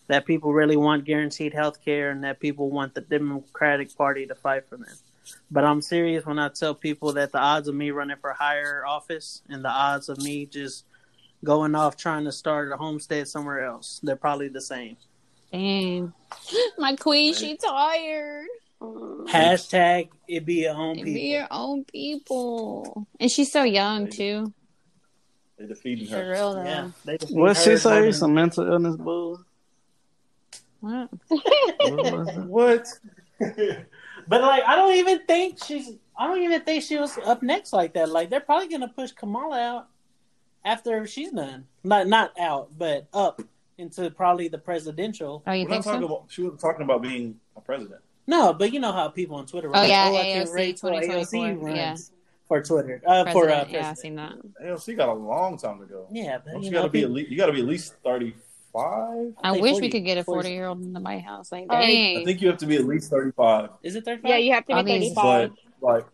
[SPEAKER 1] that people really want guaranteed health care, and that people want the Democratic Party to fight for them. But I'm serious when I tell people that the odds of me running for higher office and the odds of me just going off trying to start a homestead somewhere else, they're probably the same.
[SPEAKER 2] Dang, my queen, she tired. Mm.
[SPEAKER 1] Hashtag it be your own
[SPEAKER 2] Be
[SPEAKER 1] people.
[SPEAKER 2] your own people, and she's so young too.
[SPEAKER 4] They defeated her.
[SPEAKER 2] For
[SPEAKER 4] her.
[SPEAKER 2] real though.
[SPEAKER 1] Yeah. They defeat
[SPEAKER 3] What she say?
[SPEAKER 1] more
[SPEAKER 3] Some mental illness bull.
[SPEAKER 2] What?
[SPEAKER 3] What?
[SPEAKER 4] What?
[SPEAKER 1] But like, I don't even think she's. I don't even think she was up next like that. Like, they're probably gonna push Kamala out after she's done. Not not out, but up into probably the presidential.
[SPEAKER 2] Oh, you
[SPEAKER 4] We're not
[SPEAKER 2] think
[SPEAKER 4] talking
[SPEAKER 2] so?
[SPEAKER 4] about. She wasn't talking about being a president.
[SPEAKER 1] No, but you know how people on Twitter. were
[SPEAKER 2] Oh,
[SPEAKER 1] like,
[SPEAKER 2] yeah,
[SPEAKER 1] I can
[SPEAKER 2] AOC
[SPEAKER 1] wait
[SPEAKER 2] 2024,
[SPEAKER 1] AOC runs
[SPEAKER 2] yeah.
[SPEAKER 1] For Twitter. Uh, for uh,
[SPEAKER 2] President, yeah, I
[SPEAKER 1] president.
[SPEAKER 2] seen that.
[SPEAKER 4] AOC got a long time to go.
[SPEAKER 1] Yeah, but you
[SPEAKER 4] you
[SPEAKER 1] know,
[SPEAKER 4] gotta be at least. You gotta be at least thirty five.
[SPEAKER 2] I
[SPEAKER 1] think
[SPEAKER 2] wish
[SPEAKER 1] 40
[SPEAKER 2] we could get a
[SPEAKER 1] 40.
[SPEAKER 2] 40 year old in the White House. Like, dang.
[SPEAKER 4] I think you have to be at least thirty five.
[SPEAKER 1] Is it thirty five?
[SPEAKER 5] Yeah, you have to be 35.
[SPEAKER 4] But like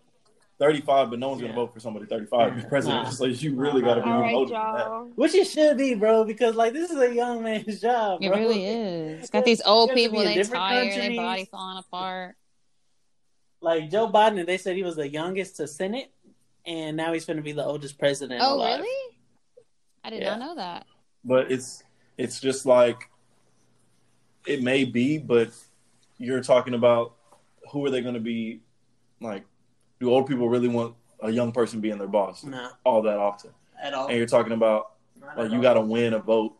[SPEAKER 4] thirty five, but no one's gonna
[SPEAKER 1] Yeah.
[SPEAKER 4] vote for somebody thirty five. Because president
[SPEAKER 1] Nah.
[SPEAKER 4] just like you really gotta be
[SPEAKER 5] All right,
[SPEAKER 4] older than that.
[SPEAKER 5] y'all.
[SPEAKER 1] Which it should be, bro, because like this is a young man's job.
[SPEAKER 2] It really is. It's got these old
[SPEAKER 1] You have to
[SPEAKER 2] people,
[SPEAKER 1] be
[SPEAKER 2] they
[SPEAKER 1] different
[SPEAKER 2] tired, their body falling apart.
[SPEAKER 1] Like Joe Biden, they said he was the youngest to Senate, and now he's going to be the oldest president.
[SPEAKER 2] Oh,
[SPEAKER 1] alive.
[SPEAKER 2] really? I did
[SPEAKER 1] Yeah.
[SPEAKER 2] not know that.
[SPEAKER 4] But it's it's just like it may be, but you're talking about who are they gonna be like do old people really want a young person being their boss
[SPEAKER 1] No,
[SPEAKER 4] all that often?
[SPEAKER 1] at all.
[SPEAKER 4] And you're talking about
[SPEAKER 1] Not
[SPEAKER 4] like you got to win a vote,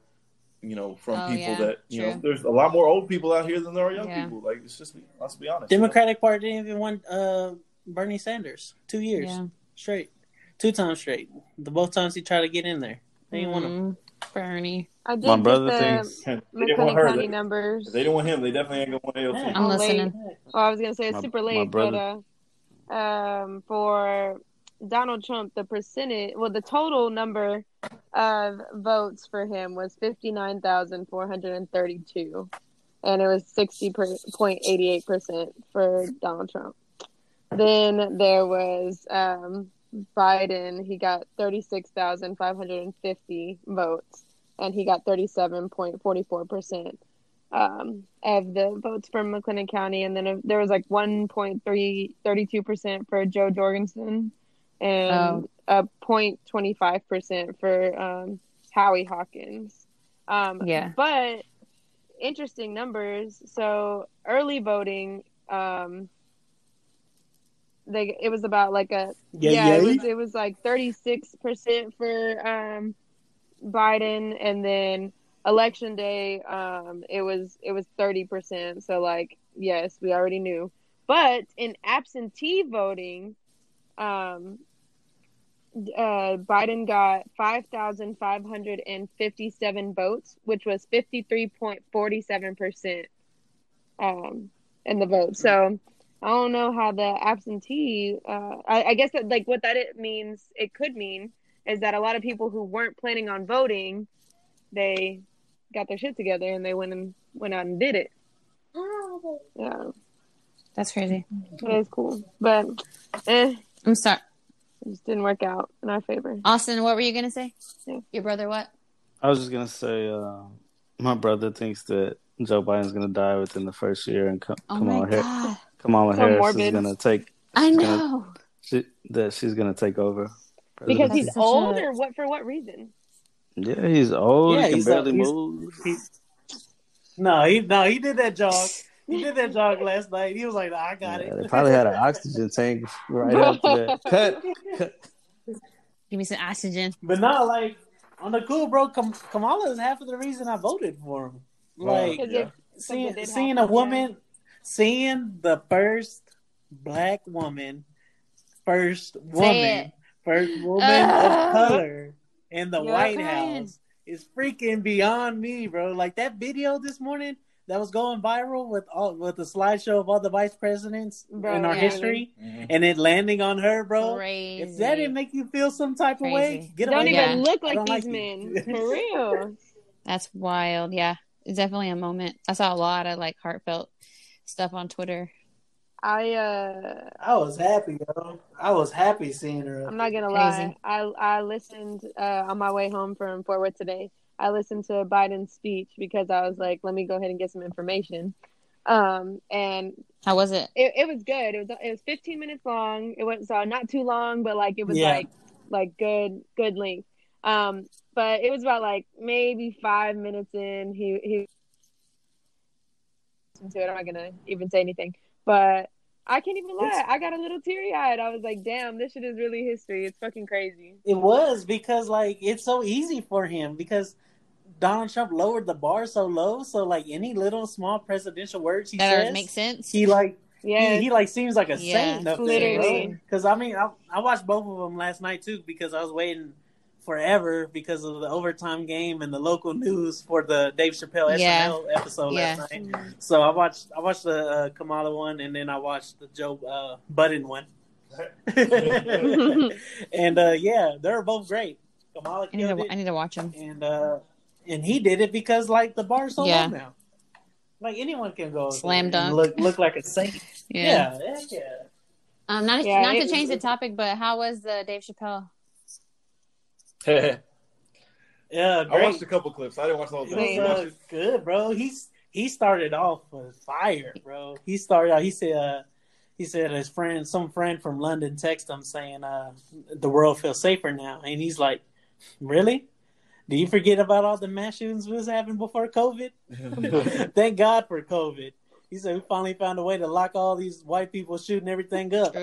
[SPEAKER 4] you know, from
[SPEAKER 2] Oh,
[SPEAKER 4] people
[SPEAKER 2] yeah,
[SPEAKER 4] that you know. There's a lot more old people out here than there are young
[SPEAKER 2] Yeah.
[SPEAKER 4] people. Like it's just let's be honest. you know?
[SPEAKER 1] Democratic Party didn't even want uh, Bernie Sanders two years
[SPEAKER 2] Yeah.
[SPEAKER 1] Straight, two times straight. The both times he tried to get in there, they didn't want him.
[SPEAKER 2] Mhm. Bernie.
[SPEAKER 5] I did
[SPEAKER 3] My
[SPEAKER 5] get
[SPEAKER 3] brother
[SPEAKER 5] the
[SPEAKER 3] thinks
[SPEAKER 4] They didn't
[SPEAKER 5] McLennan
[SPEAKER 4] want her.
[SPEAKER 5] County
[SPEAKER 4] They,
[SPEAKER 5] numbers.
[SPEAKER 4] if they didn't want him. They definitely ain't gonna want AOC.
[SPEAKER 1] Yeah.
[SPEAKER 2] I'm
[SPEAKER 5] Oh, late.
[SPEAKER 2] listening.
[SPEAKER 5] Well, I was gonna say it's
[SPEAKER 3] My-
[SPEAKER 5] super
[SPEAKER 3] my
[SPEAKER 5] late, but uh, um, for Donald Trump, the percentage, well, the total number of votes for him was fifty nine thousand four hundred and thirty two, and it was sixty point eighty eight percent for Donald Trump. Then there was um, Biden. He got thirty six thousand five hundred and fifty votes, and he got thirty seven point forty four percent um, of the votes from McLennan County, and then uh, there was like 1.32 percent for Jo Jorgensen, and a 0.25 percent for um, Howie Hawkins. Um,
[SPEAKER 2] Yeah.
[SPEAKER 5] but interesting numbers. So early voting, um, they it was about like a
[SPEAKER 1] Yeah,
[SPEAKER 5] yeah,
[SPEAKER 1] yeah.
[SPEAKER 5] it was it was like 36 percent for um, Biden, and then election day um it was it was 30% so like yes we already knew. But in absentee voting um uh Biden got 5557 votes which was 53.47% um in the vote. So I don't know how the absentee uh I, I guess that like what that it means it could mean is that a lot of people who weren't planning on voting they got their shit together and they went and went out and did it. Yeah,
[SPEAKER 2] That's crazy.
[SPEAKER 5] it is cool, but eh,
[SPEAKER 2] I'm sorry.
[SPEAKER 5] it just didn't work out in our favor.
[SPEAKER 2] Austin, what were you gonna say?
[SPEAKER 5] Yeah.
[SPEAKER 2] Your brother what?
[SPEAKER 3] I was just gonna say, uh, my brother thinks that Joe Biden's gonna die within the first year, and Ka-
[SPEAKER 2] Oh
[SPEAKER 3] Kamala,
[SPEAKER 2] my
[SPEAKER 3] Har-
[SPEAKER 2] god.
[SPEAKER 3] Kamala
[SPEAKER 5] So
[SPEAKER 3] Harris
[SPEAKER 5] morbid.
[SPEAKER 3] is gonna take
[SPEAKER 2] I
[SPEAKER 3] gonna-
[SPEAKER 2] know.
[SPEAKER 3] she, that she's gonna take over.
[SPEAKER 5] Because he's
[SPEAKER 2] That's
[SPEAKER 5] old,
[SPEAKER 2] a-
[SPEAKER 5] or what? For what reason?
[SPEAKER 3] yeah, he's old.
[SPEAKER 1] Yeah,
[SPEAKER 3] he can
[SPEAKER 1] he's,
[SPEAKER 3] barely
[SPEAKER 1] he's-
[SPEAKER 3] move.
[SPEAKER 1] He, no, he no, he did that jog. He did that jog last night. He was like, "I got
[SPEAKER 3] Yeah,
[SPEAKER 1] it."
[SPEAKER 3] they probably had an oxygen tank right after that. Cut, cut.
[SPEAKER 2] Give me some oxygen.
[SPEAKER 1] But not like on the cool, bro. Kam- Kamala is half of the reason I voted for him. Like
[SPEAKER 4] Yeah.
[SPEAKER 1] seeing seeing a woman, seeing the first black woman, first woman, first woman
[SPEAKER 2] Ah.
[SPEAKER 1] of color in the White
[SPEAKER 2] crying.
[SPEAKER 1] House is freaking beyond me, bro. Like that video this morning that was going viral with all with the slideshow of all the vice presidents
[SPEAKER 5] Bro,
[SPEAKER 1] in our
[SPEAKER 2] yeah.
[SPEAKER 1] history,
[SPEAKER 4] Mhm.
[SPEAKER 1] and it landing on her, bro.
[SPEAKER 2] Crazy.
[SPEAKER 1] If that didn't make you feel some type of way,
[SPEAKER 2] Crazy.
[SPEAKER 1] get
[SPEAKER 5] Don't
[SPEAKER 1] away.
[SPEAKER 5] even
[SPEAKER 1] from me.
[SPEAKER 5] look like
[SPEAKER 1] don't
[SPEAKER 5] these
[SPEAKER 1] you.
[SPEAKER 5] men. For real.
[SPEAKER 2] That's wild. Yeah. It's definitely a moment. I saw a lot of like heartfelt stuff on Twitter.
[SPEAKER 5] I uh
[SPEAKER 1] I was happy, yo. I was happy seeing her.
[SPEAKER 5] I'm not gonna
[SPEAKER 2] Crazy.
[SPEAKER 5] lie. I I listened uh, on my way home from Fort Worth today. I listened to Biden's speech because I was like, let me go ahead and get some information. Um, and
[SPEAKER 2] How was it?
[SPEAKER 5] it, it was good. It was it was 15 minutes long. It was so not too long, but like it was
[SPEAKER 1] Yeah.
[SPEAKER 5] like like good good length. Um, but it was about like maybe five minutes in. He he listened to it. I'm not gonna even say anything, but I can't even lie.
[SPEAKER 1] It's-
[SPEAKER 5] I got a little teary eyed. I was like, damn, this shit is really history. It's fucking crazy.
[SPEAKER 1] It was because like it's so easy for him because Donald Trump lowered the bar so low, so like any little small presidential words he
[SPEAKER 2] That
[SPEAKER 1] says,
[SPEAKER 2] makes sense.
[SPEAKER 1] he like
[SPEAKER 5] Yeah,
[SPEAKER 1] he, he like seems like a
[SPEAKER 2] Yeah,
[SPEAKER 1] saint up
[SPEAKER 5] literally.
[SPEAKER 1] there, Because I mean, I, I watched both of them last night too because I was waiting forever because of the overtime game and the local news for the Dave Chappelle
[SPEAKER 2] Yeah.
[SPEAKER 1] SNL episode
[SPEAKER 2] Yeah.
[SPEAKER 1] last night. So I watched I watched the uh, Kamala one and then I watched the Joe uh, Budden one. and uh, yeah, they're both great. Kamala
[SPEAKER 2] I need to.
[SPEAKER 1] it,
[SPEAKER 2] I need to watch them.
[SPEAKER 1] and uh, and he did it because like the bar's so
[SPEAKER 2] Yeah.
[SPEAKER 1] low now. Like anyone can go
[SPEAKER 2] Slam
[SPEAKER 1] and
[SPEAKER 2] dunk.
[SPEAKER 1] look look like a saint.
[SPEAKER 2] Yeah.
[SPEAKER 1] Yeah, yeah.
[SPEAKER 2] Um. Not
[SPEAKER 5] Yeah,
[SPEAKER 2] not
[SPEAKER 5] it-
[SPEAKER 2] to change the topic, but how was the Dave Chappelle?
[SPEAKER 1] Yeah,
[SPEAKER 4] I watched a couple clips. I didn't watch all the whole thing.
[SPEAKER 1] uh, good, bro. He's he started off with fire, bro. He started out. He said, uh, he said his friend, some friend from London, texted him saying, uh, "The world feels safer now," and he's like, "Really? Do you forget about all the mass shootings we was having before COVID? Thank God for COVID." He said, "We finally found a way to lock all these white people shooting everything up."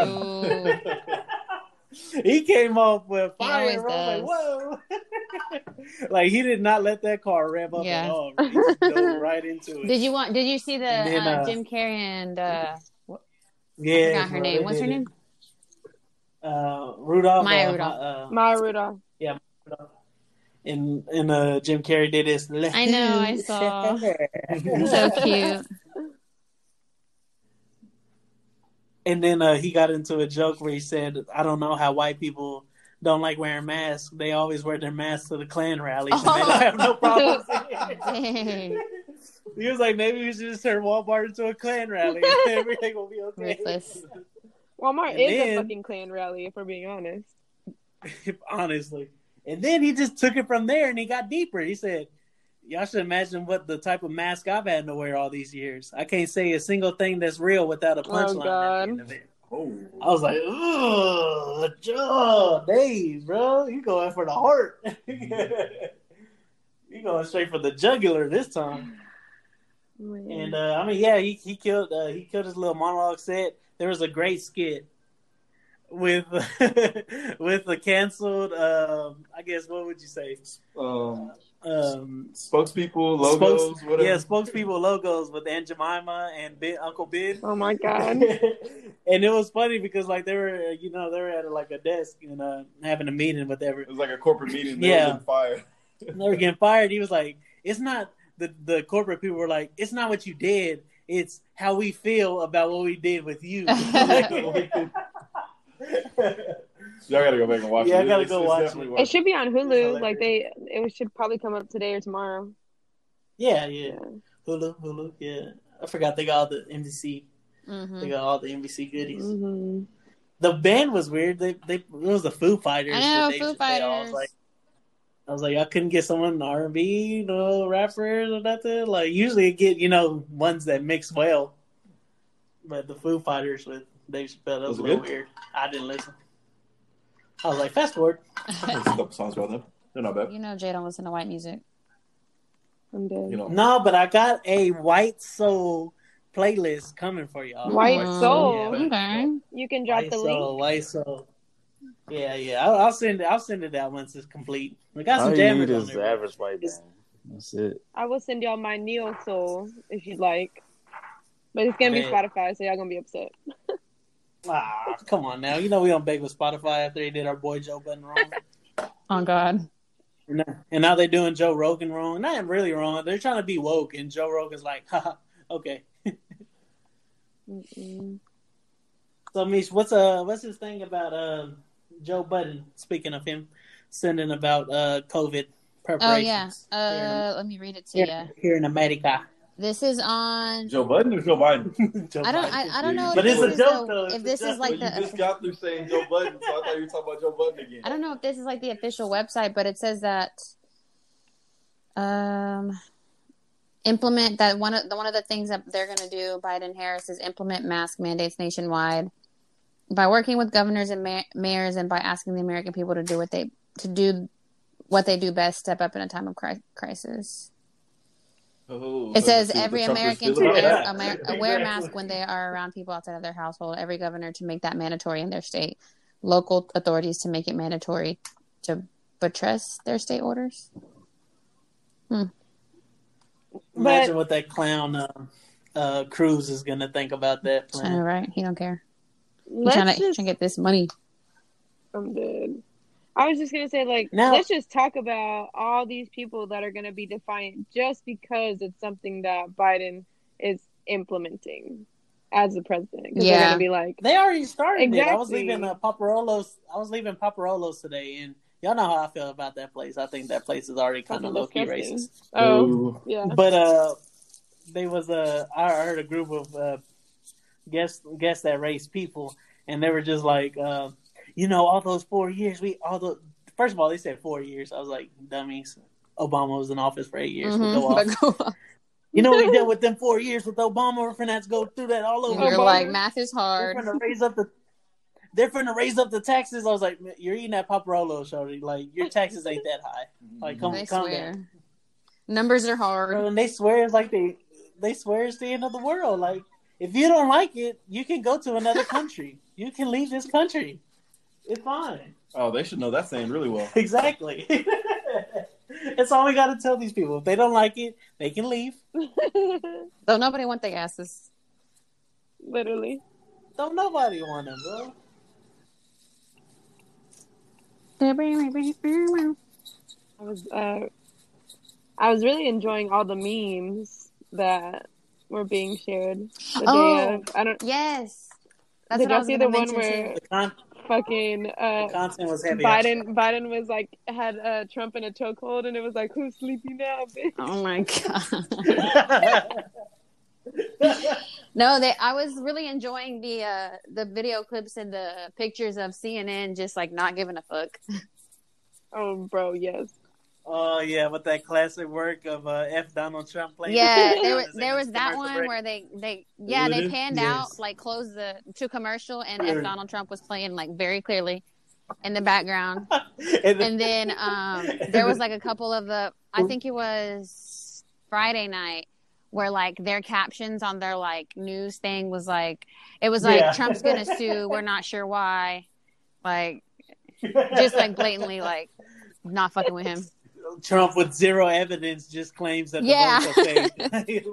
[SPEAKER 2] True.
[SPEAKER 1] he came off with fire.
[SPEAKER 2] always.
[SPEAKER 1] I was like, whoa! like he did not let that car rev up
[SPEAKER 2] Yeah.
[SPEAKER 1] at all. He just right into it.
[SPEAKER 2] Did you want? Did you see the
[SPEAKER 1] then,
[SPEAKER 2] uh,
[SPEAKER 1] uh,
[SPEAKER 2] Jim Carrey and uh,
[SPEAKER 1] yeah,
[SPEAKER 2] I forgot her
[SPEAKER 1] bro,
[SPEAKER 2] name? What's her
[SPEAKER 1] did
[SPEAKER 2] name?
[SPEAKER 1] Uh, Rudolph.
[SPEAKER 2] Maya
[SPEAKER 1] uh,
[SPEAKER 2] Rudolph.
[SPEAKER 1] Uh,
[SPEAKER 5] Maya Rudolph.
[SPEAKER 1] Rudolph. And and uh, Jim Carrey did this.
[SPEAKER 2] I know, I saw. so cute.
[SPEAKER 1] And then uh, he got into a joke where he said, "I don't know how white people don't like wearing masks. They always wear their masks to the Klan rallies, and they don't have no problem."
[SPEAKER 2] Dang.
[SPEAKER 1] he was like, "Maybe we should just turn Walmart into a Klan rally. And everything will be okay."
[SPEAKER 2] Ruthless.
[SPEAKER 5] Walmart
[SPEAKER 1] And
[SPEAKER 5] is
[SPEAKER 1] then-
[SPEAKER 5] a fucking Klan rally, if we're being honest.
[SPEAKER 1] Honestly, and then he just took it from there, and he got deeper. He said. Y'all should imagine what the type of mask I've had to wear all these years. I can't say a single thing that's real without a punchline at
[SPEAKER 5] God.
[SPEAKER 1] the end of it.
[SPEAKER 4] Oh,
[SPEAKER 1] I was like, ugh, Joe, Dave, bro, you going for the heart. you going straight for the jugular this time. And uh, I mean, yeah, he he killed uh, he killed his little monologue set. There was a great skit with with the canceled. Um, I guess what would you say?
[SPEAKER 4] um,
[SPEAKER 1] Um,
[SPEAKER 4] spokespeople, logos,
[SPEAKER 1] spokes-
[SPEAKER 4] whatever.
[SPEAKER 1] yeah, spokespeople logos with Aunt Jemima and Ben, Uncle Ben.
[SPEAKER 5] oh my god.
[SPEAKER 1] and it was funny because like they were, you know, they were at like a desk and uh, having a meeting, with whatever.
[SPEAKER 4] It was like a corporate meeting. They
[SPEAKER 1] Yeah.
[SPEAKER 4] was on fire.
[SPEAKER 1] And they were getting fired. He was like, "It's not the the corporate people were like, it's not what you did. It's how we feel about what we did with you."
[SPEAKER 4] Y'all gotta go back and watch
[SPEAKER 1] Yeah,
[SPEAKER 4] it.
[SPEAKER 1] I gotta
[SPEAKER 4] It's-
[SPEAKER 1] go
[SPEAKER 4] it's
[SPEAKER 1] watch it.
[SPEAKER 5] It should be on Hulu. Like they, it should probably come up today or tomorrow.
[SPEAKER 1] yeah, yeah. Hulu, Hulu. Yeah, I forgot they got all the NBC.
[SPEAKER 2] hmm
[SPEAKER 1] They got all the NBC goodies.
[SPEAKER 5] hmm
[SPEAKER 1] The band was weird. They they it was the Foo Fighters.
[SPEAKER 2] I know,
[SPEAKER 1] with
[SPEAKER 2] Foo
[SPEAKER 1] Chappelle. I was
[SPEAKER 2] Fighters.
[SPEAKER 1] like, I was like, I couldn't get someone R and B, no rappers or nothing. Like usually you get you know ones that mix well, but the Foo Fighters with Dave Chappelle that was,
[SPEAKER 4] Was
[SPEAKER 1] a little
[SPEAKER 4] good?
[SPEAKER 1] weird. I didn't listen. I was like, fast forward.
[SPEAKER 4] I heard a couple songs about them. They're not bad.
[SPEAKER 2] You know, Jay don't listen to white music.
[SPEAKER 5] I'm dead.
[SPEAKER 4] You know,
[SPEAKER 1] No, but I got a White Soul playlist coming for y'all.
[SPEAKER 5] White
[SPEAKER 2] Mm,
[SPEAKER 5] Soul.
[SPEAKER 2] Okay.
[SPEAKER 5] You can drop
[SPEAKER 1] White
[SPEAKER 5] the
[SPEAKER 1] Soul,
[SPEAKER 5] link.
[SPEAKER 1] White Soul. Yeah, yeah. I'll, I'll send it. I'll send it out once it's complete. We got
[SPEAKER 3] All
[SPEAKER 1] some
[SPEAKER 3] you
[SPEAKER 1] jammers
[SPEAKER 3] need
[SPEAKER 1] on
[SPEAKER 3] is the
[SPEAKER 1] there.
[SPEAKER 3] average white man. That's it.
[SPEAKER 5] I will send y'all my Neo Soul if you'd like. But it's gonna be Spotify, so y'all gonna be upset.
[SPEAKER 1] Ah, come on now. You know we don't beg with Spotify after they did our boy Joe Budden wrong.
[SPEAKER 2] Oh God.
[SPEAKER 1] and now- and now they're doing Joe Rogan wrong. Not really wrong. They're trying to be woke, and Joe Rogan's like, haha, okay. So, Mish, what's uh, what's his thing about uh, Joe Budden? Speaking of him, sending about uh, COVID
[SPEAKER 2] Oh yeah. Uh, let me read it to
[SPEAKER 1] here,
[SPEAKER 2] you.
[SPEAKER 1] here in America.
[SPEAKER 2] This is on.
[SPEAKER 4] Joe Budden or Joe Biden?
[SPEAKER 1] Joe
[SPEAKER 2] I don't.
[SPEAKER 1] Biden.
[SPEAKER 2] I, I don't know.
[SPEAKER 1] But it's
[SPEAKER 2] this
[SPEAKER 1] a joke, though.
[SPEAKER 2] If this is like
[SPEAKER 4] But you
[SPEAKER 2] the.
[SPEAKER 4] just got through saying Joe Budden, so I thought you were talking about Joe Budden again.
[SPEAKER 2] I don't know if this is like the official website, but it says that um implement that one of the one of the things that they're going to do Biden Harris is implement mask mandates nationwide by working with governors and ma- mayors and by asking the American people to do what they to do what they do best step up in a time of cri- crisis.
[SPEAKER 4] Oh,
[SPEAKER 2] It says every American to wear,
[SPEAKER 4] that?
[SPEAKER 1] that. Exactly.
[SPEAKER 2] wear a mask when they are around people outside of their household. Every governor to make that mandatory in their state. Local authorities to make it mandatory to buttress their state orders.
[SPEAKER 1] Imagine what that clown uh, uh, Cruz is gonna think about that plan.
[SPEAKER 2] right? He don't care. He's trying to,
[SPEAKER 5] just.
[SPEAKER 2] trying to get this money.
[SPEAKER 5] I'm dead. I was just gonna say, like,
[SPEAKER 1] Now-
[SPEAKER 5] let's just talk about all these people that are gonna be defiant just because it's something that Biden is implementing as the president. Because they're
[SPEAKER 2] Yeah.
[SPEAKER 5] gonna be like,
[SPEAKER 1] They already started it. I was leaving uh, Poppa Rollo's. I was leaving Poppa Rollo's today, and y'all know how I feel about that place. I think that place is already kind of low key racist.
[SPEAKER 5] oh,
[SPEAKER 4] Ooh.
[SPEAKER 5] yeah.
[SPEAKER 1] But uh, they was uh, I heard a group of uh, guests guess that race people, and they were just like, uh, you know, all those four years, we all the first of all they said four years. I was like, dummies. Obama was in office for eight years.
[SPEAKER 2] Mhm.
[SPEAKER 1] Go off.
[SPEAKER 2] Go off.
[SPEAKER 1] You know what we did with them four years with Obama? We're finna have to go through that all over.
[SPEAKER 2] You're
[SPEAKER 5] Obama.
[SPEAKER 2] like math is hard.
[SPEAKER 1] They're
[SPEAKER 2] hard.
[SPEAKER 1] finna raise up the. They're finna raise up the taxes. I was like, you're eating that Poppa Rollo, shorty. Like your taxes ain't that high. Like, come,
[SPEAKER 2] They swear.
[SPEAKER 1] down.
[SPEAKER 2] Numbers are hard.
[SPEAKER 1] And they swear it's like they, they swear it's the end of the world. Like, if you don't like it, you can go to another country. You can leave this country. It's fine.
[SPEAKER 4] Oh, they should know that saying really well.
[SPEAKER 1] Exactly. That's all we got to tell these people. If they don't like it, they can leave.
[SPEAKER 2] Though nobody want their asses.
[SPEAKER 5] Literally.
[SPEAKER 1] Don't nobody want them, bro.
[SPEAKER 5] I was uh, I was really enjoying all the memes that were being shared the
[SPEAKER 2] Oh.
[SPEAKER 5] day of. I don't.
[SPEAKER 2] Yes. That's
[SPEAKER 5] did
[SPEAKER 2] what I
[SPEAKER 5] y'all
[SPEAKER 2] was
[SPEAKER 5] see the one
[SPEAKER 2] mention,
[SPEAKER 5] where
[SPEAKER 2] too.
[SPEAKER 1] The, con-
[SPEAKER 5] fucking uh,
[SPEAKER 1] content was heavy.
[SPEAKER 5] Biden Biden was like had uh, Trump in a chokehold, and it was like, "Who's sleepy now, bitch?"
[SPEAKER 2] Oh my god. No, they. I was really enjoying the uh the video clips and the pictures of CNN just like not giving a fuck.
[SPEAKER 5] Oh, bro, yes.
[SPEAKER 1] Oh yeah, with that classic work of uh, F Donald Trump playing.
[SPEAKER 2] Yeah,
[SPEAKER 1] the-
[SPEAKER 2] there was there was that one
[SPEAKER 1] break.
[SPEAKER 2] where they they yeah they panned
[SPEAKER 1] Yes.
[SPEAKER 2] out like closed the to commercial and
[SPEAKER 1] Sure.
[SPEAKER 2] F Donald Trump was playing like very clearly in the background.
[SPEAKER 1] and
[SPEAKER 2] and then um there was like a couple of the i think it was friday night where like their captions on their like news thing was like it was like
[SPEAKER 1] Yeah.
[SPEAKER 2] trump's gonna sue we're not sure why like just like blatantly like not fucking with him
[SPEAKER 1] Trump with zero evidence just claims that the
[SPEAKER 2] Yeah.
[SPEAKER 1] votes are fake. like,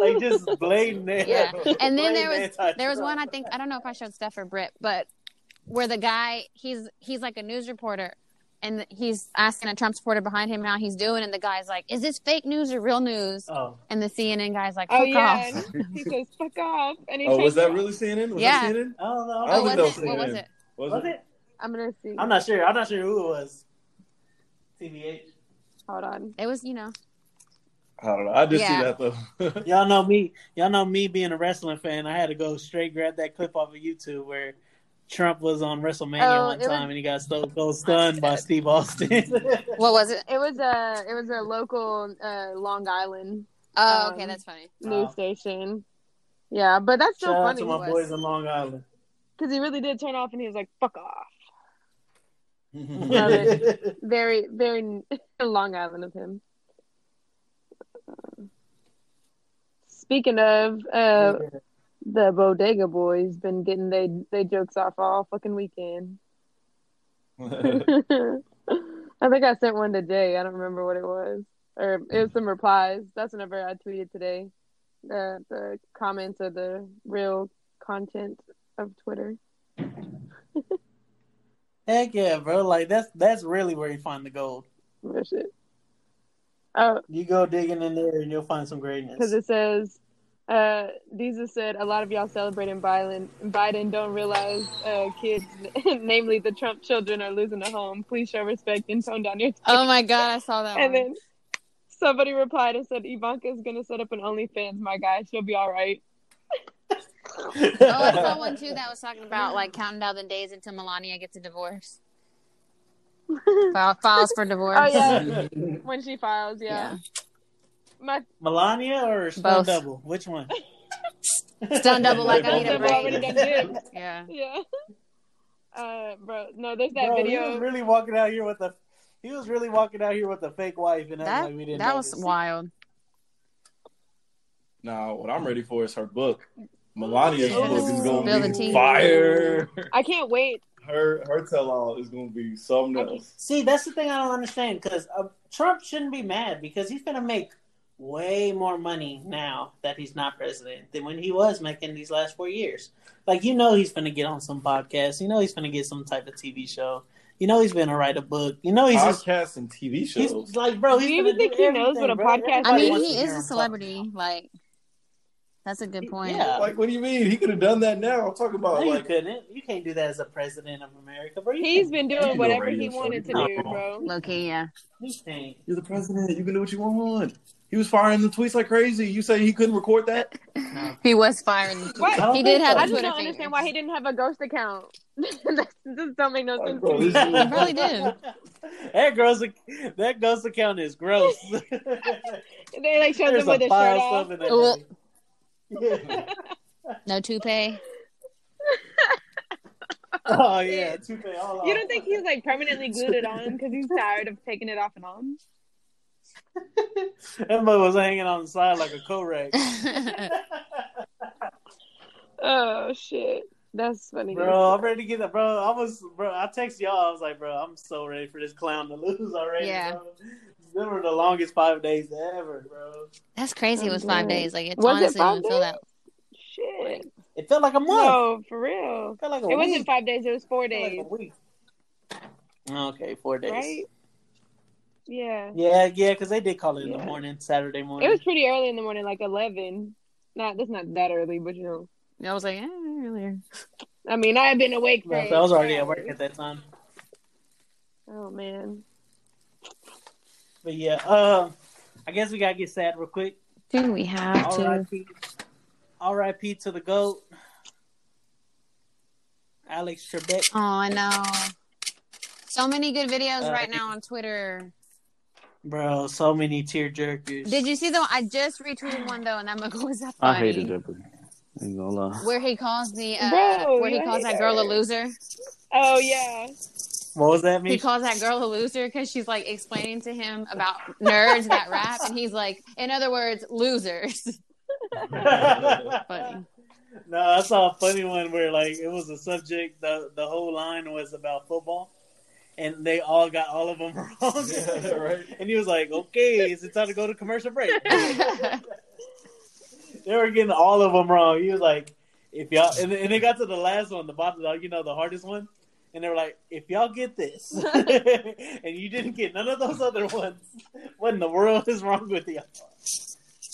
[SPEAKER 1] like just blatant.
[SPEAKER 2] Yeah. And then there was there was one i think i don't know if i showed steph or Britt, but where the guy he's he's like a news reporter and he's asking a Trump supporter behind him how he's doing, and the guy's like, "Is this fake news or real news?"
[SPEAKER 1] Oh,
[SPEAKER 2] And the CNN guy's like, oh, "Fuck
[SPEAKER 5] Oh yeah,
[SPEAKER 2] off."
[SPEAKER 5] he says "fuck off," and he
[SPEAKER 4] Oh, was that
[SPEAKER 5] off.
[SPEAKER 4] really CNN? Was
[SPEAKER 2] Yeah.
[SPEAKER 4] that CNN?
[SPEAKER 1] I don't know.
[SPEAKER 4] I
[SPEAKER 2] Oh,
[SPEAKER 4] don't
[SPEAKER 2] was
[SPEAKER 4] think
[SPEAKER 2] it?
[SPEAKER 4] that
[SPEAKER 2] What was it?
[SPEAKER 4] Was,
[SPEAKER 1] Was
[SPEAKER 4] it?
[SPEAKER 1] it?
[SPEAKER 5] I'm gonna see.
[SPEAKER 1] I'm not sure. I'm not sure who it was. TBH.
[SPEAKER 5] Hold on.
[SPEAKER 2] It was, you know,
[SPEAKER 4] I don't know. I did
[SPEAKER 2] Yeah.
[SPEAKER 4] see that though.
[SPEAKER 1] Y'all know me. Y'all know me being a wrestling fan. I had to go straight grab that clip off of YouTube where Trump was on WrestleMania
[SPEAKER 5] Oh,
[SPEAKER 1] one
[SPEAKER 5] it was-
[SPEAKER 1] time and he got so, so stunned by Steve Austin.
[SPEAKER 2] what was it?
[SPEAKER 5] It was a it was a local uh, Long Island
[SPEAKER 2] Oh,
[SPEAKER 5] Um,
[SPEAKER 2] okay, that's funny.
[SPEAKER 5] news
[SPEAKER 1] Oh.
[SPEAKER 5] station. Yeah, but that's so
[SPEAKER 1] Shout out
[SPEAKER 5] funny
[SPEAKER 1] to my
[SPEAKER 2] was.
[SPEAKER 1] boys in Long Island.
[SPEAKER 5] because he really did turn off and he was like, "Fuck off."
[SPEAKER 4] Love
[SPEAKER 5] it. Very very Long Island of him. Speaking of, uh, the Bodega Boys been getting they they jokes off all fucking weekend. I think I sent one today. I don't remember what it was, or it was some replies. That's whenever I tweeted today. The the comments are the real content of Twitter.
[SPEAKER 1] Heck yeah, bro! Like that's that's really where you find the gold.
[SPEAKER 5] Real shit. Oh,
[SPEAKER 1] You go digging in there and you'll find some greatness.
[SPEAKER 5] because it says, uh, Desus said a lot of y'all celebrating Biden. Biden don't realize uh, kids, namely the Trump children, are losing a home. Please show respect and tone down your.
[SPEAKER 2] Oh my god, I saw that
[SPEAKER 5] And
[SPEAKER 2] one.
[SPEAKER 5] then somebody replied and said, Ivanka is gonna set up an OnlyFans, my guy. She'll be all right.
[SPEAKER 2] oh, I saw one too that was talking about like counting down the days until Melania gets a divorce. File, files for divorce.
[SPEAKER 5] Oh yeah, when she files, yeah. My
[SPEAKER 1] Melania or Stone
[SPEAKER 2] Both.
[SPEAKER 1] Double? Which one?
[SPEAKER 2] Stone double like I need a
[SPEAKER 5] already
[SPEAKER 2] break.
[SPEAKER 5] done.
[SPEAKER 2] Yeah.
[SPEAKER 5] Yeah. Uh, bro, no, there's that
[SPEAKER 1] Bro, he was really walking out here with a. He was really walking out here with a fake wife, and
[SPEAKER 2] That
[SPEAKER 1] like we didn't.
[SPEAKER 2] that was wild.
[SPEAKER 4] Now, what I'm ready for is her book. Melania's
[SPEAKER 1] Ooh.
[SPEAKER 4] book is
[SPEAKER 2] Spill
[SPEAKER 4] going
[SPEAKER 2] the
[SPEAKER 4] to
[SPEAKER 2] tea.
[SPEAKER 4] be fire.
[SPEAKER 5] I can't wait.
[SPEAKER 4] Her her tell all is going to be something else.
[SPEAKER 1] See, that's the thing I don't understand because uh, Trump shouldn't be mad because he's gonna make way more money now that he's not president than when he was making these last four years. Like you know, he's gonna get on some podcast. You know, he's gonna get some type of TV show. You know, he's gonna write a book. You know, he's just,
[SPEAKER 4] Podcasts and TV shows.
[SPEAKER 1] he's like, bro, he's
[SPEAKER 5] Do you even think
[SPEAKER 1] do
[SPEAKER 5] he knows what a
[SPEAKER 1] everything, bro.
[SPEAKER 5] podcast
[SPEAKER 2] I mean,
[SPEAKER 1] wants
[SPEAKER 2] he is a celebrity. Like, that's a good point.
[SPEAKER 1] Yeah.
[SPEAKER 4] like, what do you mean? He could have done that now. I'm talking
[SPEAKER 1] No,
[SPEAKER 4] about
[SPEAKER 1] you
[SPEAKER 4] like
[SPEAKER 1] couldn't. You can't do that as a president of America, bro. You
[SPEAKER 5] He's
[SPEAKER 1] can't-
[SPEAKER 5] been doing whatever
[SPEAKER 4] radio
[SPEAKER 5] he
[SPEAKER 4] show.
[SPEAKER 5] wanted to
[SPEAKER 4] You
[SPEAKER 5] do,
[SPEAKER 4] do
[SPEAKER 5] bro.
[SPEAKER 2] Low key, yeah.
[SPEAKER 1] You can't.
[SPEAKER 4] you're the president. You can do what you want. He was firing the tweets like crazy. You say he couldn't record that?
[SPEAKER 1] No.
[SPEAKER 2] He was firing.
[SPEAKER 5] What?
[SPEAKER 1] I don't
[SPEAKER 2] He did
[SPEAKER 1] think
[SPEAKER 2] have
[SPEAKER 1] so.
[SPEAKER 5] I
[SPEAKER 2] a
[SPEAKER 5] just don't
[SPEAKER 2] finger.
[SPEAKER 5] understand why he didn't have a ghost account. that just don't make no
[SPEAKER 4] Like,
[SPEAKER 5] sense.
[SPEAKER 4] bro,
[SPEAKER 5] to me.
[SPEAKER 4] this
[SPEAKER 2] He probably did.
[SPEAKER 1] that girl's that ghost account is gross.
[SPEAKER 5] They like showed
[SPEAKER 1] There's
[SPEAKER 5] him with
[SPEAKER 1] a
[SPEAKER 5] his shirt off.
[SPEAKER 2] No toupee.
[SPEAKER 1] oh yeah, toupee all off.
[SPEAKER 5] You don't think he's like permanently glued it on because he's tired of taking it off and on?
[SPEAKER 1] that mother was hanging on the side like a Korak.
[SPEAKER 5] Oh shit, that's funny.
[SPEAKER 1] bro, I'm ready to get that, bro. I was, bro. I texted y'all. I was like, bro, I'm so ready for this clown to lose already.
[SPEAKER 2] Yeah.
[SPEAKER 1] bro. They were the longest five days ever, bro.
[SPEAKER 2] That's crazy. It was five days. Like it
[SPEAKER 5] Was it
[SPEAKER 2] honestly
[SPEAKER 5] five
[SPEAKER 2] didn't feel that.
[SPEAKER 5] Shit.
[SPEAKER 1] It felt like a month.
[SPEAKER 5] No, for real.
[SPEAKER 1] It felt like a
[SPEAKER 5] It
[SPEAKER 1] week.
[SPEAKER 5] wasn't five days. It was four
[SPEAKER 1] It felt like
[SPEAKER 5] days,
[SPEAKER 1] a week. Okay, four days.
[SPEAKER 5] right? Yeah.
[SPEAKER 1] Yeah, yeah, because they did call it in the morning, Saturday morning.
[SPEAKER 5] It was pretty early in the morning, like eleven. Not that's not that early, but you know.
[SPEAKER 2] I was like, eh, earlier.
[SPEAKER 5] I mean, I had been awake for.
[SPEAKER 1] Well, so I was already at work at that time.
[SPEAKER 5] Oh man.
[SPEAKER 1] But yeah, uh, I guess we gotta get sad real quick.
[SPEAKER 2] Do we have to?
[SPEAKER 1] R.I.P. R.I.P. to the goat, Alex Trebek.
[SPEAKER 2] Oh, I know. So many good videos
[SPEAKER 1] Uh,
[SPEAKER 2] right now on Twitter.
[SPEAKER 1] Bro, so many tear jerkers.
[SPEAKER 2] Did you see the? I just retweeted one though, and that mug was that funny.
[SPEAKER 3] I hated Jeopardy. Ain't gonna lie.
[SPEAKER 2] Where he calls the uh,
[SPEAKER 5] Bro,
[SPEAKER 2] where he calls that girl a loser.
[SPEAKER 5] Oh yeah.
[SPEAKER 1] What was that mean?
[SPEAKER 2] He calls that girl a loser because she's like explaining to him about nerds that rap, and he's like, in other words, losers. Funny.
[SPEAKER 1] No, I saw a funny one where like it was a subject. the The whole line was about football, and they all got all of them wrong.
[SPEAKER 4] Yeah, right.
[SPEAKER 1] And he was like, "Okay, is it time to go to commercial break?" they were getting all of them wrong. He was like, "If y'all," and, and they got to the last one, the bottom, you know, the hardest one, and they were like, "If y'all get this, and you didn't get none of those other ones, what in the world is wrong with y'all?"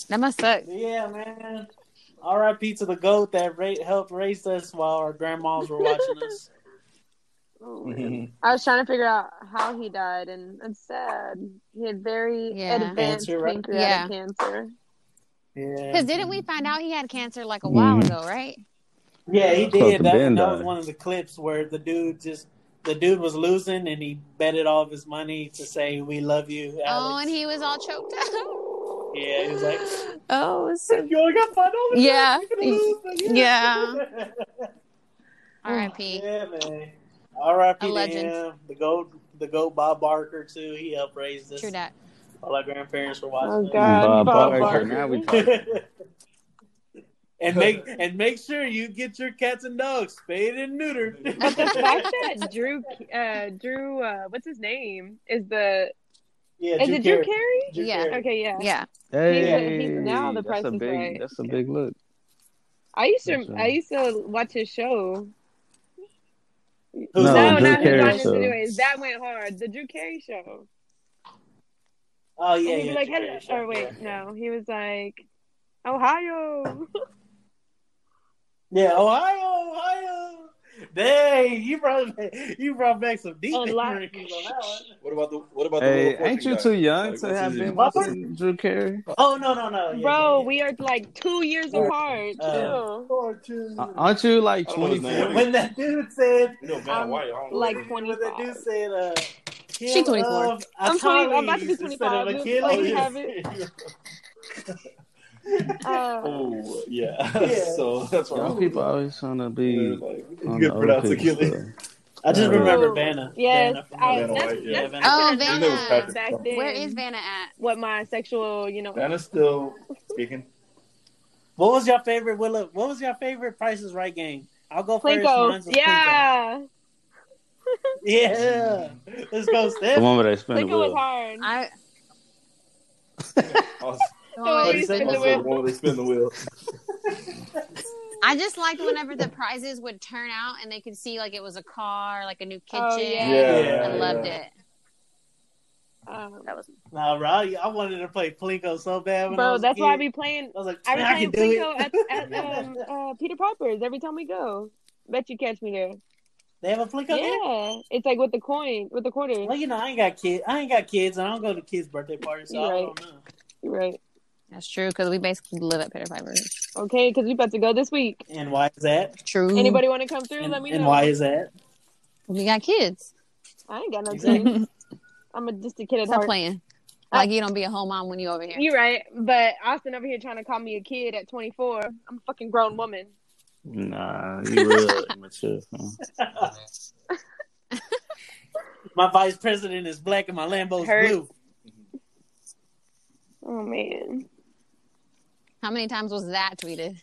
[SPEAKER 2] that must suck.
[SPEAKER 1] Yeah, man. R.I.P. to the goat that ra- helped raise us while our grandmas were watching us.
[SPEAKER 5] Oh, man. I was trying to figure out how he died, and it's sad. He had very
[SPEAKER 2] Yeah.
[SPEAKER 5] advanced
[SPEAKER 1] Cancer, right?
[SPEAKER 5] pancreatic cancer.
[SPEAKER 1] Yeah,
[SPEAKER 2] Because didn't we find out he had cancer like a while
[SPEAKER 3] Mhm.
[SPEAKER 2] ago, right?
[SPEAKER 1] Yeah, he did. That, that was one of the clips where the dude just the dude was losing and he betted all of his money to say "We love you." Oh, Alex.
[SPEAKER 2] Oh, and he was all choked up.
[SPEAKER 1] yeah, he was like,
[SPEAKER 2] oh, so
[SPEAKER 1] "You only got five dollars.
[SPEAKER 2] Yeah.
[SPEAKER 1] You're lose,
[SPEAKER 2] Yeah. R.I.P.
[SPEAKER 1] yeah, man. R.I.P.
[SPEAKER 2] A legend.
[SPEAKER 1] him. The goat, the goat, Bob Barker too. He helped raise this.
[SPEAKER 2] True that.
[SPEAKER 1] All our grandparents were
[SPEAKER 5] Oh
[SPEAKER 1] watching.
[SPEAKER 5] God,
[SPEAKER 3] Bob
[SPEAKER 5] Bob
[SPEAKER 3] Barker,
[SPEAKER 5] Barker.
[SPEAKER 3] now we
[SPEAKER 1] and make and make sure you get your cats and dogs spayed and neutered.
[SPEAKER 5] But the fact that Drew, uh, Drew, uh, what's his name? Is the
[SPEAKER 1] yeah,
[SPEAKER 5] is it Drew
[SPEAKER 1] Carey.
[SPEAKER 5] Carey?
[SPEAKER 1] Drew
[SPEAKER 2] Yeah.
[SPEAKER 1] Carey.
[SPEAKER 5] Okay, yeah.
[SPEAKER 2] Yeah.
[SPEAKER 3] Hey,
[SPEAKER 5] he's now the
[SPEAKER 3] that's a
[SPEAKER 5] Price is
[SPEAKER 3] big,
[SPEAKER 5] Right.
[SPEAKER 3] That's a big look.
[SPEAKER 5] I used to,
[SPEAKER 3] That's,
[SPEAKER 5] I used to watch his show.
[SPEAKER 3] No,
[SPEAKER 5] no,
[SPEAKER 1] that?
[SPEAKER 3] Drew
[SPEAKER 5] not
[SPEAKER 3] Carey
[SPEAKER 5] his
[SPEAKER 3] show.
[SPEAKER 5] anyways. That went hard. The Drew Carey show.
[SPEAKER 1] Oh yeah,
[SPEAKER 5] and he'd
[SPEAKER 1] yeah.
[SPEAKER 5] be like,
[SPEAKER 1] Drew
[SPEAKER 5] "Hello,"
[SPEAKER 1] Carey
[SPEAKER 5] or wait,
[SPEAKER 1] yeah.
[SPEAKER 5] no, he was like, Ohio.
[SPEAKER 1] Yeah, Ohio, Ohio. Dang, you brought you brought back some deep
[SPEAKER 5] Unlock-
[SPEAKER 1] memories on that one.
[SPEAKER 4] What about the what about the
[SPEAKER 3] Hey,
[SPEAKER 4] little
[SPEAKER 3] ain't you
[SPEAKER 4] Fortune
[SPEAKER 3] too young
[SPEAKER 4] Like,
[SPEAKER 3] to have been
[SPEAKER 4] name?
[SPEAKER 3] watching Drew Carey?
[SPEAKER 1] Oh no, no, no. Yeah,
[SPEAKER 5] Bro,
[SPEAKER 1] yeah,
[SPEAKER 5] we are like two years
[SPEAKER 1] Uh,
[SPEAKER 5] apart.
[SPEAKER 1] uh,
[SPEAKER 5] Chill.
[SPEAKER 1] Fortune.
[SPEAKER 3] Uh, Aren't you like
[SPEAKER 4] I don't know his
[SPEAKER 3] 24?
[SPEAKER 1] when that dude said,
[SPEAKER 4] You know, Vanna
[SPEAKER 5] I'm
[SPEAKER 4] White. I don't know.
[SPEAKER 5] like
[SPEAKER 1] when that dude said, uh,
[SPEAKER 2] She
[SPEAKER 1] kill
[SPEAKER 2] 24.
[SPEAKER 5] I'm 20 I'm about to be
[SPEAKER 1] Achilles instead of
[SPEAKER 5] 25. Just let me have
[SPEAKER 1] Achilles.
[SPEAKER 5] Uh,
[SPEAKER 4] Oh yeah.
[SPEAKER 1] Yeah.
[SPEAKER 4] so that's
[SPEAKER 3] Young
[SPEAKER 4] why
[SPEAKER 3] people always trying to be
[SPEAKER 4] Yeah, like,
[SPEAKER 3] on
[SPEAKER 4] you
[SPEAKER 3] the
[SPEAKER 4] can pronounce Achilles.
[SPEAKER 1] I just
[SPEAKER 3] Uh,
[SPEAKER 1] remember Vanna.
[SPEAKER 5] yes,
[SPEAKER 1] Vanna from
[SPEAKER 5] I,
[SPEAKER 4] Vanna
[SPEAKER 5] that's,
[SPEAKER 4] White, yeah.
[SPEAKER 5] that's,
[SPEAKER 1] Vanna.
[SPEAKER 2] Oh,
[SPEAKER 5] that's
[SPEAKER 4] His name was
[SPEAKER 2] Vanna.
[SPEAKER 5] Back then.
[SPEAKER 2] Where is Vanna at?
[SPEAKER 5] What my sexual, you know?
[SPEAKER 4] Vanna's still speaking.
[SPEAKER 1] What was your favorite Willa? What was your favorite Prices Right game? I'll go first.
[SPEAKER 5] Plinko.
[SPEAKER 1] Mine's was
[SPEAKER 5] Yeah.
[SPEAKER 1] Plinko. Yeah. Let's go,
[SPEAKER 3] The
[SPEAKER 1] Steph.
[SPEAKER 3] one where they spin the
[SPEAKER 5] Plinko was hard.
[SPEAKER 2] I.
[SPEAKER 4] I
[SPEAKER 5] Oh,
[SPEAKER 1] What'd
[SPEAKER 5] you spin the wheel.
[SPEAKER 4] the one they spin the wheel.
[SPEAKER 2] I just liked whenever the prizes would turn out and they could see like it was a car, like a new kitchen.
[SPEAKER 5] Oh, yeah.
[SPEAKER 4] Yeah,
[SPEAKER 2] I loved
[SPEAKER 4] yeah.
[SPEAKER 2] it.
[SPEAKER 5] Um,
[SPEAKER 2] That was
[SPEAKER 1] Nah, bro, I, I wanted to play Plinko so bad when I
[SPEAKER 5] bro,
[SPEAKER 1] was a
[SPEAKER 5] that's why I
[SPEAKER 1] kid.
[SPEAKER 5] be playing.
[SPEAKER 1] I was like,
[SPEAKER 5] I be
[SPEAKER 1] "Man,
[SPEAKER 5] playing
[SPEAKER 1] do
[SPEAKER 5] Plinko
[SPEAKER 1] it.
[SPEAKER 5] at, at um, uh, Peter Piper's every time we go. Bet you catch me there.
[SPEAKER 1] they have a Plinko there?
[SPEAKER 5] Yeah, it's like with the coin, with the quarter.
[SPEAKER 1] Well, you know, I ain't got kids. I ain't got kids, and I don't go to kids' birthday parties, so
[SPEAKER 5] You're
[SPEAKER 1] I
[SPEAKER 5] right.
[SPEAKER 1] don't know.
[SPEAKER 5] You're right.
[SPEAKER 2] That's true because we basically live at Peter Piper's.
[SPEAKER 5] Okay, because we about to go this week.
[SPEAKER 1] And why is that?
[SPEAKER 2] True.
[SPEAKER 5] Anybody want to come through?
[SPEAKER 1] And,
[SPEAKER 5] Let me
[SPEAKER 1] and
[SPEAKER 5] know.
[SPEAKER 1] why is that?
[SPEAKER 2] We got kids.
[SPEAKER 5] I ain't got no
[SPEAKER 1] Exactly.
[SPEAKER 5] kids. I'm a, just a kid at
[SPEAKER 2] Stop
[SPEAKER 5] heart.
[SPEAKER 2] playing.
[SPEAKER 5] I-
[SPEAKER 2] Like you don't be a home mom when you over here.
[SPEAKER 5] You're right, but Austin over here trying to call me a kid at 24. I'm a fucking grown woman.
[SPEAKER 3] Nah, you real immature.
[SPEAKER 1] My vice president is black and my Lambo's
[SPEAKER 5] Hurt.
[SPEAKER 1] blue.
[SPEAKER 5] Oh man,
[SPEAKER 2] How many times was that tweeted?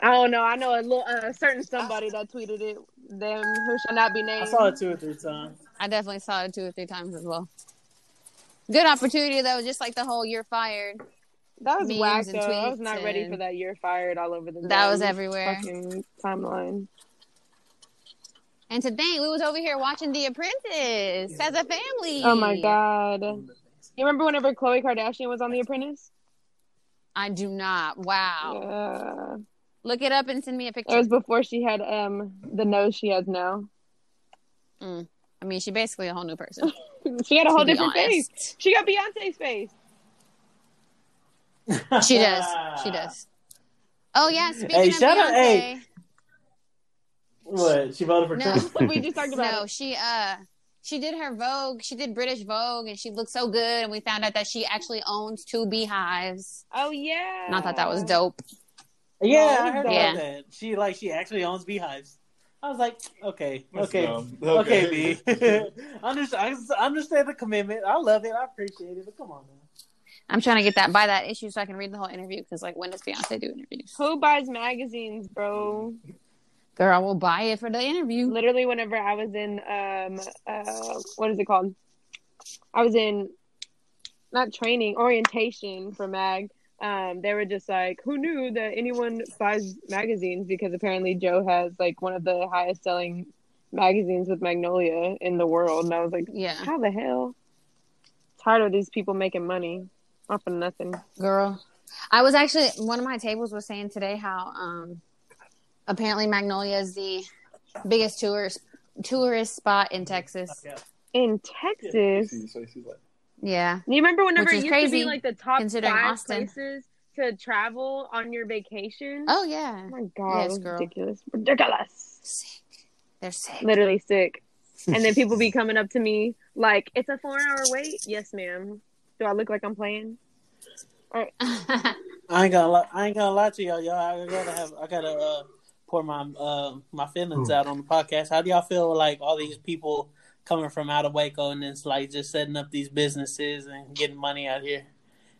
[SPEAKER 5] I don't know. I know a little uh, certain somebody that tweeted it. Them who shall not be named.
[SPEAKER 1] I saw it two or three times.
[SPEAKER 2] I definitely saw it two or three times as well. Good opportunity though, just like the whole you're fired.
[SPEAKER 5] That was
[SPEAKER 2] memes
[SPEAKER 5] whack
[SPEAKER 2] and
[SPEAKER 5] though. I was not ready for that. You're fired all over the.
[SPEAKER 2] That was everywhere.
[SPEAKER 5] Timeline.
[SPEAKER 2] And to think we was over here watching The Apprentice as a family.
[SPEAKER 5] Oh my god! You remember whenever Khloe Kardashian was on The Apprentice?
[SPEAKER 2] I do not. Wow.
[SPEAKER 5] Yeah.
[SPEAKER 2] Look it up and send me a picture.
[SPEAKER 5] It was before she had um the nose she has now.
[SPEAKER 2] I mean, she basically a whole new person.
[SPEAKER 5] She had a whole
[SPEAKER 2] to be
[SPEAKER 5] different face. She got Beyonce's face.
[SPEAKER 2] She does. She does. Oh yeah, speaking
[SPEAKER 1] Hey,
[SPEAKER 2] of
[SPEAKER 1] shout out-
[SPEAKER 2] Beyonce.
[SPEAKER 1] hey. What? She voted for
[SPEAKER 2] No.
[SPEAKER 1] Trump.
[SPEAKER 5] we just talked about
[SPEAKER 2] no,
[SPEAKER 5] it.
[SPEAKER 2] she uh she did her Vogue. She did British Vogue, and she looked so good. And we found out that she actually owns two beehives.
[SPEAKER 5] Oh yeah.
[SPEAKER 2] And I thought that was dope.
[SPEAKER 1] Yeah, I heard
[SPEAKER 2] Yeah.
[SPEAKER 1] about that. She like she actually owns beehives. I was like, okay,
[SPEAKER 4] That's
[SPEAKER 1] okay, okay, B. understand, I understand the commitment. I love it. I appreciate it. But come on, man.
[SPEAKER 2] I'm trying to get that buy that issue so I can read the whole interview because like when does Beyonce do interviews?
[SPEAKER 5] Who buys magazines, bro?
[SPEAKER 2] Girl, we'll buy it for the interview.
[SPEAKER 5] Literally, whenever I was in um uh what is it called? I was in not training orientation for mag. Um, they were just like, who knew that anyone buys magazines? Because apparently Joe has like one of the highest selling magazines with Magnolia in the world, and I was like,
[SPEAKER 2] Yeah,
[SPEAKER 5] how the hell? Tired of these people making money off of nothing.
[SPEAKER 2] girl. I was actually one of my tables was saying today how um apparently Magnolia is the biggest tourist tourist spot in Texas.
[SPEAKER 5] In Texas,
[SPEAKER 2] Yeah.
[SPEAKER 5] you remember whenever
[SPEAKER 2] Which
[SPEAKER 5] it
[SPEAKER 2] is
[SPEAKER 5] used to be like the top five
[SPEAKER 2] Austin.
[SPEAKER 5] places to travel on your vacation?
[SPEAKER 2] Oh yeah.
[SPEAKER 5] Oh my god,
[SPEAKER 2] Yes,
[SPEAKER 5] it was
[SPEAKER 2] girl.
[SPEAKER 5] ridiculous, ridiculous,
[SPEAKER 2] Sick. They're sick.
[SPEAKER 5] literally sick. And then people be coming up to me like, "It's a four-hour wait." Yes, ma'am. Do I look like I'm playing?
[SPEAKER 1] I ain't gonna lie. I ain't gonna lie to y'all. Y'all, I gotta have. I gotta uh, pour my uh, my feelings out on the podcast. How do y'all feel like all these people coming from out of Waco and it's like just setting up these businesses and getting money out here?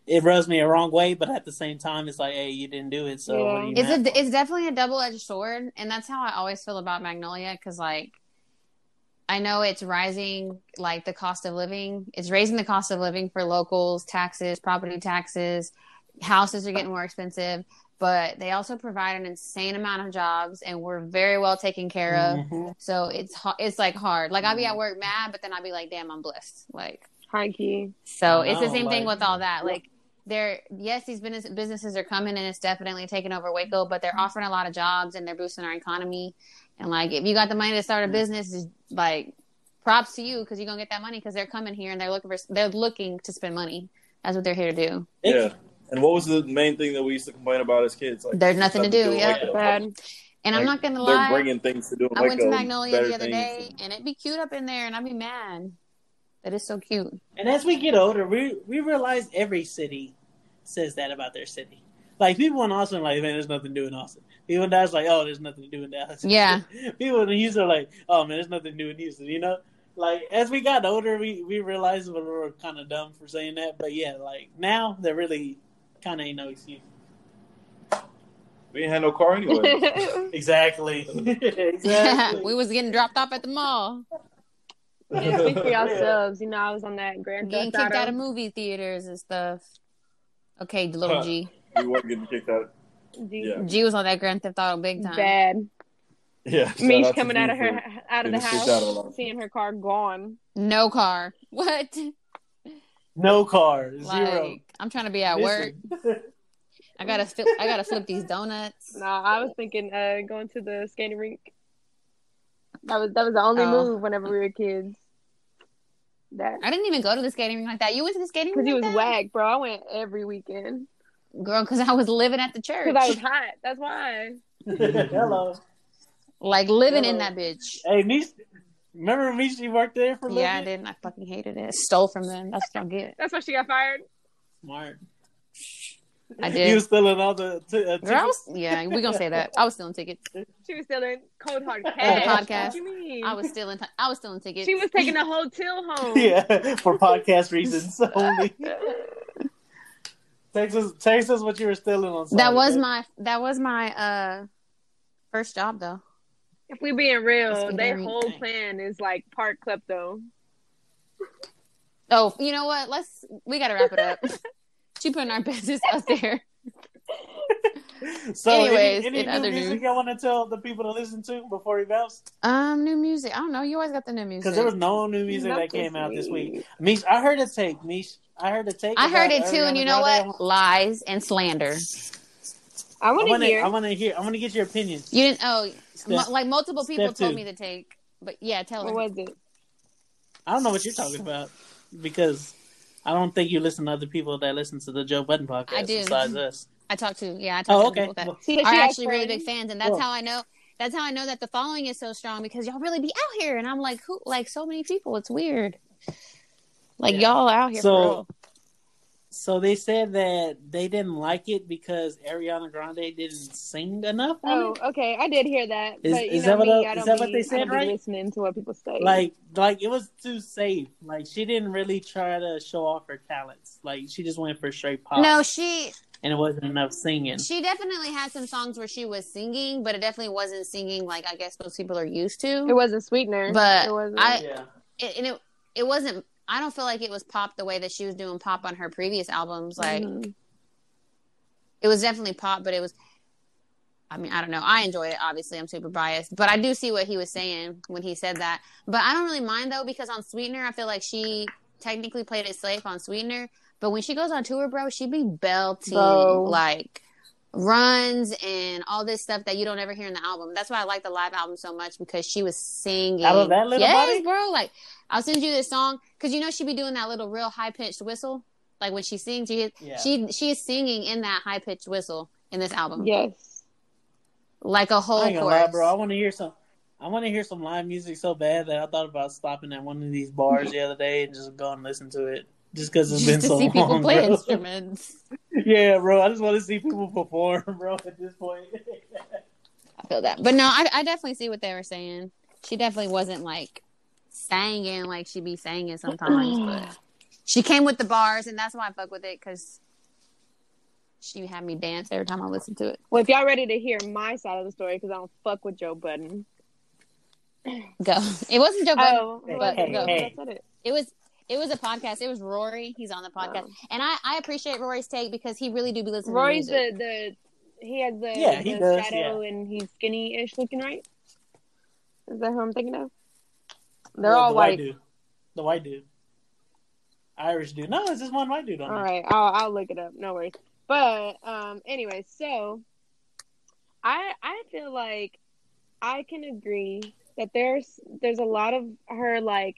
[SPEAKER 1] It rubs me a wrong way, but at the same time, it's like, hey, you didn't do it, so what are you
[SPEAKER 2] it's a
[SPEAKER 1] for?
[SPEAKER 2] it's definitely a double edged sword, and that's how I always feel about Magnolia because like I know it's rising like the cost of living. It's raising the cost of living for locals, taxes, property taxes, houses are getting more expensive, but they also provide an insane amount of jobs, and we're very well taken care of.
[SPEAKER 1] Mhm.
[SPEAKER 2] So it's it's like hard. Like I'll be at work mad, but then I'll be like, damn, I'm blessed. Like
[SPEAKER 5] High key.
[SPEAKER 2] so
[SPEAKER 1] I
[SPEAKER 2] it's the
[SPEAKER 1] know,
[SPEAKER 2] same thing with all that. Like they're yes, these business businesses are coming and it's definitely taking over Waco, but they're offering a lot of jobs and they're boosting our economy. And like if you got the money to start a business, like props to you because you're gonna get that money because they're coming here and they're looking for they're looking to spend money. That's what they're here to do.
[SPEAKER 4] Yeah. And what was the main thing that we used to complain about as kids? Like,
[SPEAKER 2] There's nothing to do,
[SPEAKER 4] with
[SPEAKER 2] yeah.
[SPEAKER 4] Waco.
[SPEAKER 5] Bad.
[SPEAKER 2] And I'm not gonna lie.
[SPEAKER 4] They're bringing things to do. In
[SPEAKER 2] I went to Magnolia the other day
[SPEAKER 4] things.
[SPEAKER 2] and it'd be cute up in there, and I'd be mad. That is so cute.
[SPEAKER 1] And as we get older, we we realize every city says that about their city. Like people in Austin, like man, there's nothing to do in Austin. People in Dallas, like, oh, there's nothing to do in Dallas.
[SPEAKER 2] Yeah.
[SPEAKER 1] people in Houston, are like, oh man, there's nothing to do in Houston. You know, like as we got older, we we realized we were kind of dumb for saying that. But yeah, like now, they're really kind of ain't no excuse.
[SPEAKER 4] We didn't have no car anyway.
[SPEAKER 1] Exactly. exactly.
[SPEAKER 2] we was getting dropped off at the mall,
[SPEAKER 5] Yeah, speak for yourselves. You know, I was on that Grand
[SPEAKER 2] getting
[SPEAKER 5] Theft
[SPEAKER 2] kicked out of movie theaters and stuff. Okay, little G.
[SPEAKER 4] You weren't getting kicked out. Yeah.
[SPEAKER 2] G was on that Grand Theft Auto big time.
[SPEAKER 5] Bad.
[SPEAKER 4] Yeah. shout
[SPEAKER 5] Mish
[SPEAKER 4] out to
[SPEAKER 5] coming out of her out of the
[SPEAKER 4] getting kicked out a
[SPEAKER 5] house, seeing her car gone.
[SPEAKER 2] No car. What?
[SPEAKER 1] No car. Zero.
[SPEAKER 2] Like I'm trying to be at work. I gotta flip. I gotta flip these donuts.
[SPEAKER 5] Nah, I was thinking uh going to the skating rink. That was that was the only
[SPEAKER 2] Oh.
[SPEAKER 5] move whenever we were kids. That
[SPEAKER 2] I didn't even go to the skating rink like that. You went to the skating
[SPEAKER 5] because
[SPEAKER 2] rink
[SPEAKER 5] he was
[SPEAKER 2] like
[SPEAKER 5] whack, bro. I went every weekend
[SPEAKER 2] girl. Because I was living at the church,
[SPEAKER 5] because I was hot. That's why.
[SPEAKER 1] Hello.
[SPEAKER 2] like living in that bitch.
[SPEAKER 1] Hey, Mish. Remember Mishi worked there for a little
[SPEAKER 2] Yeah, I
[SPEAKER 1] bit?
[SPEAKER 2] didn't. I fucking hated it. Stole from them. That's what I get.
[SPEAKER 5] That's why she got fired.
[SPEAKER 1] Smart.
[SPEAKER 2] I did.
[SPEAKER 1] You
[SPEAKER 2] did.
[SPEAKER 1] was stealing all the t- uh,
[SPEAKER 2] Girl,
[SPEAKER 1] tickets?
[SPEAKER 2] was, yeah, we gonna say that. I was stealing tickets.
[SPEAKER 5] She was stealing cold hard
[SPEAKER 2] the
[SPEAKER 5] cash.
[SPEAKER 2] podcast.
[SPEAKER 5] What do you mean?
[SPEAKER 2] I was stealing. I was stealing tickets.
[SPEAKER 5] She was taking a hotel home.
[SPEAKER 1] Yeah, for podcast reasons only. Texas, us, text us what you were stealing on.
[SPEAKER 2] That was my. That was my uh first job though.
[SPEAKER 5] If we being real, their
[SPEAKER 2] rink.
[SPEAKER 5] whole plan is like part klepto.
[SPEAKER 2] Oh, you know what? Let's. We gotta wrap it up. she putting our business out there.
[SPEAKER 1] So,
[SPEAKER 2] Anyways,
[SPEAKER 1] any, any
[SPEAKER 2] in
[SPEAKER 1] new
[SPEAKER 2] other
[SPEAKER 1] music
[SPEAKER 2] news.
[SPEAKER 1] I want to tell the people to listen to before he bounced?
[SPEAKER 2] Um, new music. I don't know. You always got the new music.
[SPEAKER 1] Because there was no new music
[SPEAKER 5] Not
[SPEAKER 1] that
[SPEAKER 5] this
[SPEAKER 1] came out this week.
[SPEAKER 5] week.
[SPEAKER 1] Mish, I heard a take. Mish, I heard a take.
[SPEAKER 2] I heard it too, and you know what? Lies and slander.
[SPEAKER 5] I
[SPEAKER 1] I
[SPEAKER 5] want
[SPEAKER 1] want
[SPEAKER 5] to
[SPEAKER 1] to.
[SPEAKER 5] hear.
[SPEAKER 1] I want to hear. I want to get your opinion.
[SPEAKER 2] You didn't. Oh,
[SPEAKER 1] Steph-
[SPEAKER 2] mu- like multiple people told
[SPEAKER 1] two.
[SPEAKER 2] me to take, but yeah, tell her.
[SPEAKER 5] What was it?
[SPEAKER 1] I don't know what you're talking about because I don't think you listen to other people that listen to the Joe Budden podcast
[SPEAKER 2] I do.
[SPEAKER 1] besides us.
[SPEAKER 2] I talked to. Yeah, I talked
[SPEAKER 1] Oh,
[SPEAKER 2] to
[SPEAKER 1] okay.
[SPEAKER 2] people that
[SPEAKER 1] Well,
[SPEAKER 2] are
[SPEAKER 5] has
[SPEAKER 2] actually really big fans, and that's
[SPEAKER 1] Well-
[SPEAKER 2] how I know. That's how I know that the following is so strong because y'all really be out here, and I'm like, who? Like so many people. It's weird. Like
[SPEAKER 1] Yeah.
[SPEAKER 2] y'all out here.
[SPEAKER 1] So-
[SPEAKER 2] for real.
[SPEAKER 1] So they said that they didn't like it because Ariana Grande didn't sing enough. on
[SPEAKER 5] Oh,
[SPEAKER 1] it.
[SPEAKER 5] okay. I did hear that.
[SPEAKER 1] Is-
[SPEAKER 5] but you
[SPEAKER 1] is
[SPEAKER 5] know
[SPEAKER 1] that what
[SPEAKER 5] me,
[SPEAKER 1] the-
[SPEAKER 5] I
[SPEAKER 1] is
[SPEAKER 5] don't
[SPEAKER 1] that what
[SPEAKER 5] be-
[SPEAKER 1] they said, right?
[SPEAKER 5] listening to what people say.
[SPEAKER 1] like like it was too safe. Like she didn't really try to show off her talents. Like she just went for straight pop.
[SPEAKER 2] No, she
[SPEAKER 1] and it wasn't enough singing.
[SPEAKER 2] she definitely had some songs where she was singing, but it definitely wasn't singing like I guess most people are used to.
[SPEAKER 5] it wasn't sweetener.
[SPEAKER 2] But
[SPEAKER 5] it wasn't.
[SPEAKER 2] I-
[SPEAKER 1] yeah.
[SPEAKER 2] it, and it it wasn't. I don't feel like it was pop the way that she was doing pop on her previous albums. Like
[SPEAKER 5] Mhm.
[SPEAKER 2] it was definitely pop, but it was. I mean, I don't know. I enjoyed it. Obviously, I'm super biased, but I do see what he was saying when he said that. But I don't really mind though because on Sweetener, I feel like she technically played it safe on Sweetener, but when she goes on tour, bro, she be belting like runs and all this stuff that you don't ever hear in the album. That's why I like the live album so much because she was singing.
[SPEAKER 1] Out of that little
[SPEAKER 2] yes,
[SPEAKER 1] body?
[SPEAKER 2] bro. Like I'll send you this song because you know she be doing that little real high pitched whistle. Like when she sings, she
[SPEAKER 1] Yeah.
[SPEAKER 2] she she is singing in that high pitched whistle in this album,
[SPEAKER 5] Yes.
[SPEAKER 2] like a whole
[SPEAKER 1] I
[SPEAKER 2] chorus.
[SPEAKER 1] lie, bro. I want to hear some. I want to hear some live music so bad that I thought about stopping at one of these bars the other day and just go and listen to it. Just because it's
[SPEAKER 2] Just
[SPEAKER 1] been
[SPEAKER 2] to
[SPEAKER 1] so
[SPEAKER 2] see people play
[SPEAKER 1] bro.
[SPEAKER 2] instruments.
[SPEAKER 1] yeah, bro. I just want to see people perform, bro. At this point.
[SPEAKER 2] I feel that, but no, I, I definitely see what they were saying. She definitely wasn't like singing like she'd be singing sometimes, but she came with the bars, and that's why I fuck with it because she had me dance every time I listened to it.
[SPEAKER 5] Well, if y'all ready to hear my side of the story, because I don't fuck with Joe Budden.
[SPEAKER 2] Go. It wasn't Joe oh, Budden.
[SPEAKER 5] Oh,
[SPEAKER 2] but
[SPEAKER 5] was it?
[SPEAKER 2] go.
[SPEAKER 1] hey.
[SPEAKER 5] Who it?
[SPEAKER 2] It was it was a podcast. It was Rory. He's on the podcast, and I I appreciate Rory's take because he really do be listening.
[SPEAKER 5] Rory's
[SPEAKER 2] to music.
[SPEAKER 5] the the he has the,
[SPEAKER 1] Yeah, he
[SPEAKER 5] the
[SPEAKER 1] does,
[SPEAKER 5] shadow and he's skinny-ish looking, right? Is that who I'm thinking of? They're
[SPEAKER 1] The-
[SPEAKER 5] all
[SPEAKER 1] the
[SPEAKER 5] white.
[SPEAKER 1] dude. The white dude. Irish dude. No, it's just one white dude on
[SPEAKER 5] All
[SPEAKER 1] there.
[SPEAKER 5] right, I'll I'll look it up. No worries. But um, anyway, so I I feel like I can agree that there's there's a lot of her like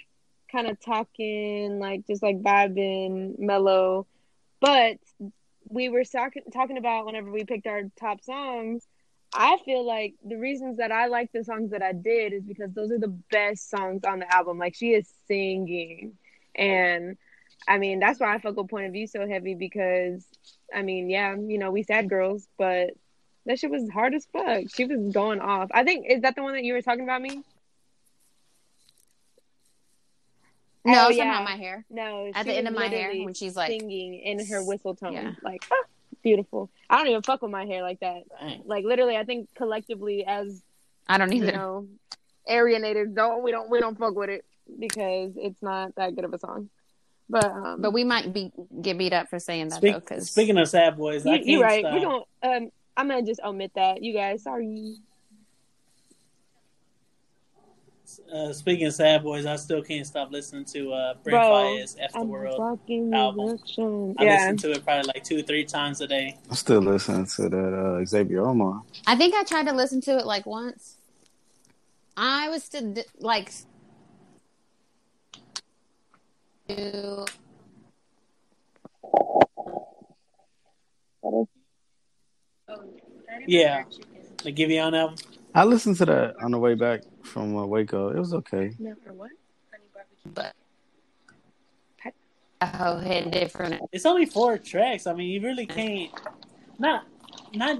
[SPEAKER 5] kind of talking like just like vibing mellow, but we were talking talking about whenever we picked our top songs. I feel like the reasons that I like the songs that I did is because those are the best songs on the album. Like she is singing, and I mean that's why I fuck with Point of View so heavy because I mean yeah you know we sad girls but that shit was hard as fuck. She was going off. I think is that the one that you were talking about me?
[SPEAKER 2] No,
[SPEAKER 5] Oh,
[SPEAKER 2] it's
[SPEAKER 5] yeah.
[SPEAKER 2] not my hair.
[SPEAKER 5] No,
[SPEAKER 2] At the end of my hair when she's like,
[SPEAKER 5] singing in her whistle tone,
[SPEAKER 2] Yeah.
[SPEAKER 5] like ah, beautiful. I don't even fuck with my hair like that.
[SPEAKER 1] Dang.
[SPEAKER 5] Like literally, I think collectively as
[SPEAKER 2] I don't
[SPEAKER 5] you
[SPEAKER 2] either.
[SPEAKER 5] know, Arianators don't we don't we don't fuck with it because it's not that good of a song. But um,
[SPEAKER 2] But we might be get beat up for saying that
[SPEAKER 1] Speak,
[SPEAKER 2] though, because
[SPEAKER 1] speaking of sad boys, I
[SPEAKER 5] you,
[SPEAKER 1] can't
[SPEAKER 5] you're right.
[SPEAKER 1] stop.
[SPEAKER 5] We don't. Um, I'm gonna just omit that. You guys, sorry.
[SPEAKER 1] Uh, speaking of sad boys, I still can't stop listening to uh, Brent
[SPEAKER 5] Bro,
[SPEAKER 1] Faiyaz "F the
[SPEAKER 5] I'm
[SPEAKER 1] World."
[SPEAKER 5] fucking
[SPEAKER 1] album.
[SPEAKER 5] rejection.
[SPEAKER 1] I
[SPEAKER 5] Yeah,
[SPEAKER 1] listen to it probably like two, or three times a day.
[SPEAKER 3] I'm still listening to that uh, Xavier Omar.
[SPEAKER 2] I think I tried to listen to it like once. I was still like,
[SPEAKER 1] Yeah, the Giveon album.
[SPEAKER 3] I listened to that on the way back from uh, Waco. It was okay.
[SPEAKER 5] Never what?
[SPEAKER 2] but oh, hit different.
[SPEAKER 1] It's only four tracks. I mean, you really can't. Not, not,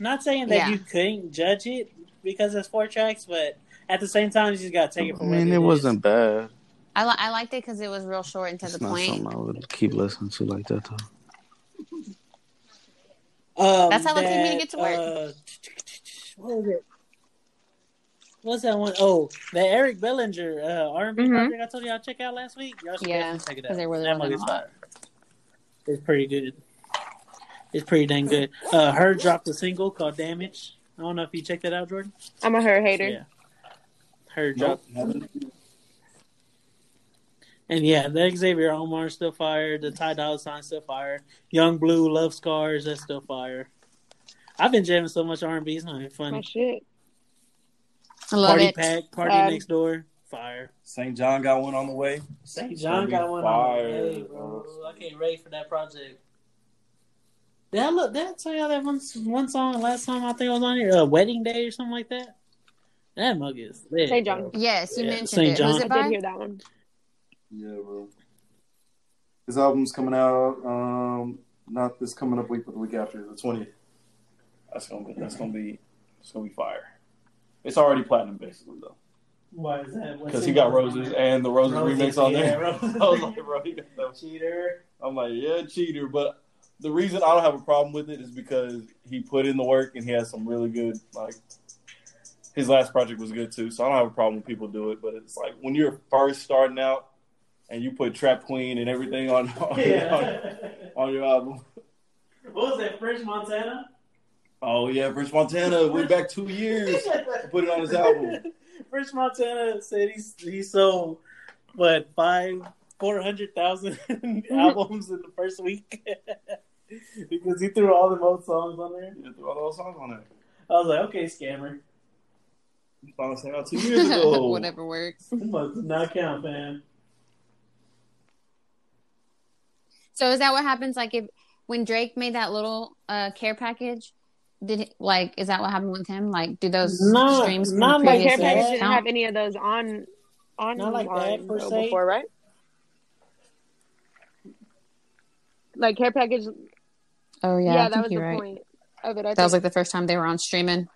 [SPEAKER 1] not saying that
[SPEAKER 2] Yeah.
[SPEAKER 1] you couldn't judge it because it's four tracks, but at the same time, you just gotta take it
[SPEAKER 3] I
[SPEAKER 1] for
[SPEAKER 3] mean,
[SPEAKER 1] what
[SPEAKER 3] it
[SPEAKER 1] is.
[SPEAKER 3] wasn't bad.
[SPEAKER 2] I li- I liked it because it was real short and to
[SPEAKER 3] It's
[SPEAKER 2] the
[SPEAKER 3] not
[SPEAKER 2] point.
[SPEAKER 3] something I would keep listening to like that though.
[SPEAKER 1] Um,
[SPEAKER 2] That's how it took me to get to work.
[SPEAKER 1] Uh, what was it? What's that one? Oh, the Eric Bellinger uh, R&B
[SPEAKER 5] Mhm.
[SPEAKER 1] project I told y'all check out last week. Y'all should
[SPEAKER 2] Yeah,
[SPEAKER 1] definitely check it
[SPEAKER 2] 'cause
[SPEAKER 1] out.
[SPEAKER 2] they were
[SPEAKER 1] that
[SPEAKER 2] really
[SPEAKER 1] movie's fire. It's pretty good. It's pretty dang good. Uh, her dropped a single called "Damage." I don't know if you checked that out, Jordan.
[SPEAKER 5] I'm a her hater.
[SPEAKER 1] Yeah. Her
[SPEAKER 4] Nope,
[SPEAKER 1] dropped,
[SPEAKER 4] haven't.
[SPEAKER 1] And yeah, the Xavier Omar still fire. The Ty Dolla Sign still fire. Young Blue, Love Scars, that's still fire. I've been jamming so much R and B. It's not even
[SPEAKER 5] My
[SPEAKER 1] funny.
[SPEAKER 5] shit.
[SPEAKER 2] I love
[SPEAKER 1] Party
[SPEAKER 2] it.
[SPEAKER 1] Pack, Party Next Door, fire.
[SPEAKER 4] St. John got one on the way.
[SPEAKER 1] St. John got one on the way, bro. I can't wait for that project. Did I look? Did I tell y'all that one one song last time? I think I was on here, uh, Wedding Day or something like that. That mug is lit.
[SPEAKER 5] St. John.
[SPEAKER 1] bro.
[SPEAKER 2] Yes, you
[SPEAKER 1] Yeah,
[SPEAKER 2] mentioned
[SPEAKER 1] St.
[SPEAKER 2] it.
[SPEAKER 1] John.
[SPEAKER 2] Who's
[SPEAKER 5] I did
[SPEAKER 2] by?
[SPEAKER 5] hear that one.
[SPEAKER 4] Yeah, bro. His album's coming out. Um, not this coming up week, but the week after, the twentieth. That's gonna be. That's gonna be. It's gonna be fire. It's already platinum, basically, though,
[SPEAKER 1] Why is that?
[SPEAKER 4] Because he got Roses and the Roses,
[SPEAKER 1] Roses,
[SPEAKER 4] remix on
[SPEAKER 1] yeah,
[SPEAKER 4] there.
[SPEAKER 1] Roses.
[SPEAKER 4] I was like, bro, he got that
[SPEAKER 1] Cheater.
[SPEAKER 4] I'm like, yeah, cheater. But the reason I don't have a problem with it is because he put in the work and he has some really good like. His last project was good too, so I don't have a problem when people do it. But it's like when you're first starting out and you put Trap Queen and everything on on,
[SPEAKER 1] Yeah.
[SPEAKER 4] on, on your album.
[SPEAKER 1] what was that? French Montana.
[SPEAKER 4] Oh yeah, French Montana went back two years to put it on his album.
[SPEAKER 1] French Montana said he's he sold what five four hundred thousand albums in the first week because he threw all the old songs on there.
[SPEAKER 4] Yeah, threw all those songs on there.
[SPEAKER 1] I was like, okay, scammer.
[SPEAKER 4] He found this out two years ago.
[SPEAKER 2] Whatever works.
[SPEAKER 1] This must not count, fam.
[SPEAKER 2] So is that what happens? Like if when Drake made that little uh, care package, did it, like is that what happened with him? Like do those
[SPEAKER 1] No,
[SPEAKER 2] streams from
[SPEAKER 1] not
[SPEAKER 5] My
[SPEAKER 1] like
[SPEAKER 5] care package didn't
[SPEAKER 2] count?
[SPEAKER 5] have any of those on on
[SPEAKER 1] Not like that, per
[SPEAKER 5] though,
[SPEAKER 1] se.
[SPEAKER 5] before, right? Like care package.
[SPEAKER 2] Oh yeah,
[SPEAKER 5] Yeah,
[SPEAKER 2] I
[SPEAKER 5] that
[SPEAKER 2] think
[SPEAKER 5] was the
[SPEAKER 2] you're right.
[SPEAKER 5] point of it. I
[SPEAKER 2] That was like the first time they were on streaming.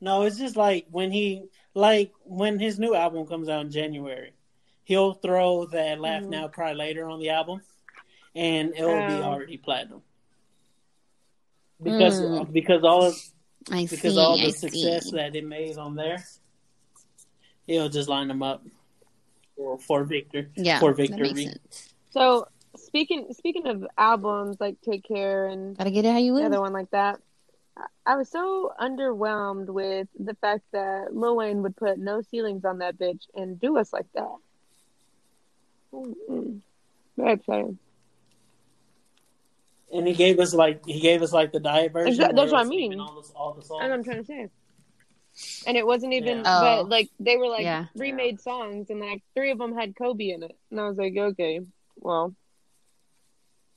[SPEAKER 1] No, it's just like when he like when his new album comes out in January, he'll throw that "Laugh
[SPEAKER 5] Mhm.
[SPEAKER 1] Now, Cry Later" on the album, and it'll be
[SPEAKER 5] Oh.
[SPEAKER 1] already platinum because
[SPEAKER 2] Mm.
[SPEAKER 1] because all of
[SPEAKER 2] I
[SPEAKER 1] because
[SPEAKER 2] see.
[SPEAKER 1] all
[SPEAKER 2] I
[SPEAKER 1] the success
[SPEAKER 2] see.
[SPEAKER 1] that it made on there, it'll just line them up for for Victor
[SPEAKER 2] Yeah,
[SPEAKER 1] for
[SPEAKER 2] that makes
[SPEAKER 1] victory.
[SPEAKER 2] sense.
[SPEAKER 5] So speaking speaking of albums like Take Care and
[SPEAKER 2] Gotta get it how you
[SPEAKER 5] the
[SPEAKER 2] live.
[SPEAKER 5] other one like that, I- I was so underwhelmed with the fact that Lil Wayne would put no ceilings on that bitch and do us like that. Mm-mm. Very upsetting.
[SPEAKER 1] And he gave us like he gave us like the diet version.
[SPEAKER 5] Exact- that's what I
[SPEAKER 1] it was even
[SPEAKER 5] mean.
[SPEAKER 1] All the, all the
[SPEAKER 5] That's what I'm trying to say. And it wasn't even,
[SPEAKER 1] Yeah.
[SPEAKER 2] Oh.
[SPEAKER 5] but like they were like
[SPEAKER 2] Yeah.
[SPEAKER 5] remade songs, and like three of them had Kobe in it, and I was like, okay, well,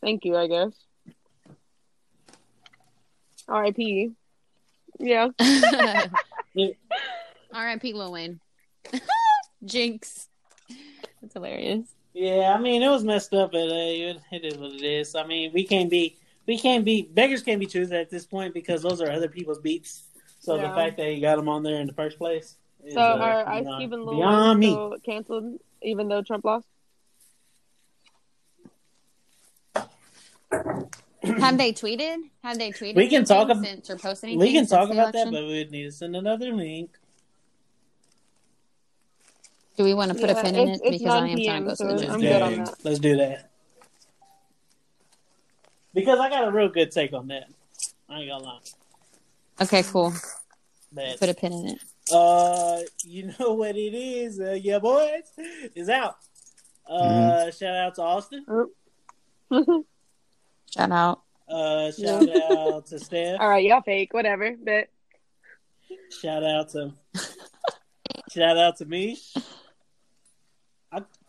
[SPEAKER 5] thank you, I guess. R.I.P. Yeah.
[SPEAKER 2] R.I.P. Lil Wayne. Jinx. That's hilarious.
[SPEAKER 1] Yeah, I mean it was messed up, but uh, it, it is what it is. I mean we can't be we can't be beggars can't be choosers at this point because those are other people's beats. So the fact that he got them on there in the first place. Is,
[SPEAKER 5] So
[SPEAKER 1] uh,
[SPEAKER 5] are Ice
[SPEAKER 1] beyond-
[SPEAKER 5] Cube and Lil Wayne still canceled, even though Trump lost?
[SPEAKER 2] Have they tweeted? Have they tweeted?
[SPEAKER 1] We can talk
[SPEAKER 2] anything
[SPEAKER 1] ab-
[SPEAKER 2] since or post anything.
[SPEAKER 1] We can talk
[SPEAKER 2] the
[SPEAKER 1] about that, but we would need to send another link.
[SPEAKER 2] Do we want to put a pin in it because I
[SPEAKER 5] 9
[SPEAKER 2] am trying
[SPEAKER 5] PM,
[SPEAKER 2] to go to
[SPEAKER 5] so
[SPEAKER 2] the
[SPEAKER 5] I'm
[SPEAKER 2] gym.
[SPEAKER 5] good on that.
[SPEAKER 1] Let's do that. Because I got a real good take on that. I ain't gonna lie.
[SPEAKER 2] Okay, cool.
[SPEAKER 1] But,
[SPEAKER 2] Put a pin in it.
[SPEAKER 1] Uh, you know what it is, uh, yeah, boys, is out. Uh,
[SPEAKER 2] Mm-hmm.
[SPEAKER 1] shout out to Austin.
[SPEAKER 2] Shout out.
[SPEAKER 1] Uh, shout out to Steph.
[SPEAKER 5] All right, y'all fake, whatever. But
[SPEAKER 1] Shout out to shout out to me.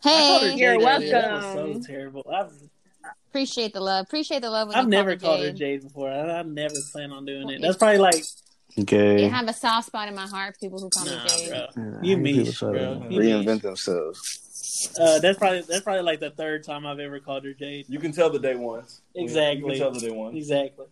[SPEAKER 1] I called her
[SPEAKER 2] Hey,
[SPEAKER 5] You're
[SPEAKER 1] Jade earlier. That was
[SPEAKER 5] welcome.
[SPEAKER 1] so terrible. I've
[SPEAKER 2] appreciate the love. Appreciate the love. When
[SPEAKER 1] I've
[SPEAKER 2] you
[SPEAKER 1] never
[SPEAKER 2] call
[SPEAKER 1] called her
[SPEAKER 2] Jade.
[SPEAKER 1] Jade before. I, I never plan on doing
[SPEAKER 2] Well,
[SPEAKER 1] it. That's probably like
[SPEAKER 3] Gay.
[SPEAKER 2] You have a soft spot in my heart. for People who call
[SPEAKER 1] nah,
[SPEAKER 2] me Jade.
[SPEAKER 1] bro.
[SPEAKER 3] Yeah,
[SPEAKER 1] You
[SPEAKER 3] I hate
[SPEAKER 1] mean, bro.
[SPEAKER 3] to
[SPEAKER 1] You
[SPEAKER 3] reinvent
[SPEAKER 1] mean.
[SPEAKER 3] themselves.
[SPEAKER 1] Uh, that's probably that's probably like the third time I've ever called her Jade.
[SPEAKER 4] You can tell the day ones.
[SPEAKER 1] Exactly.
[SPEAKER 4] You can tell the day ones.
[SPEAKER 1] Exactly.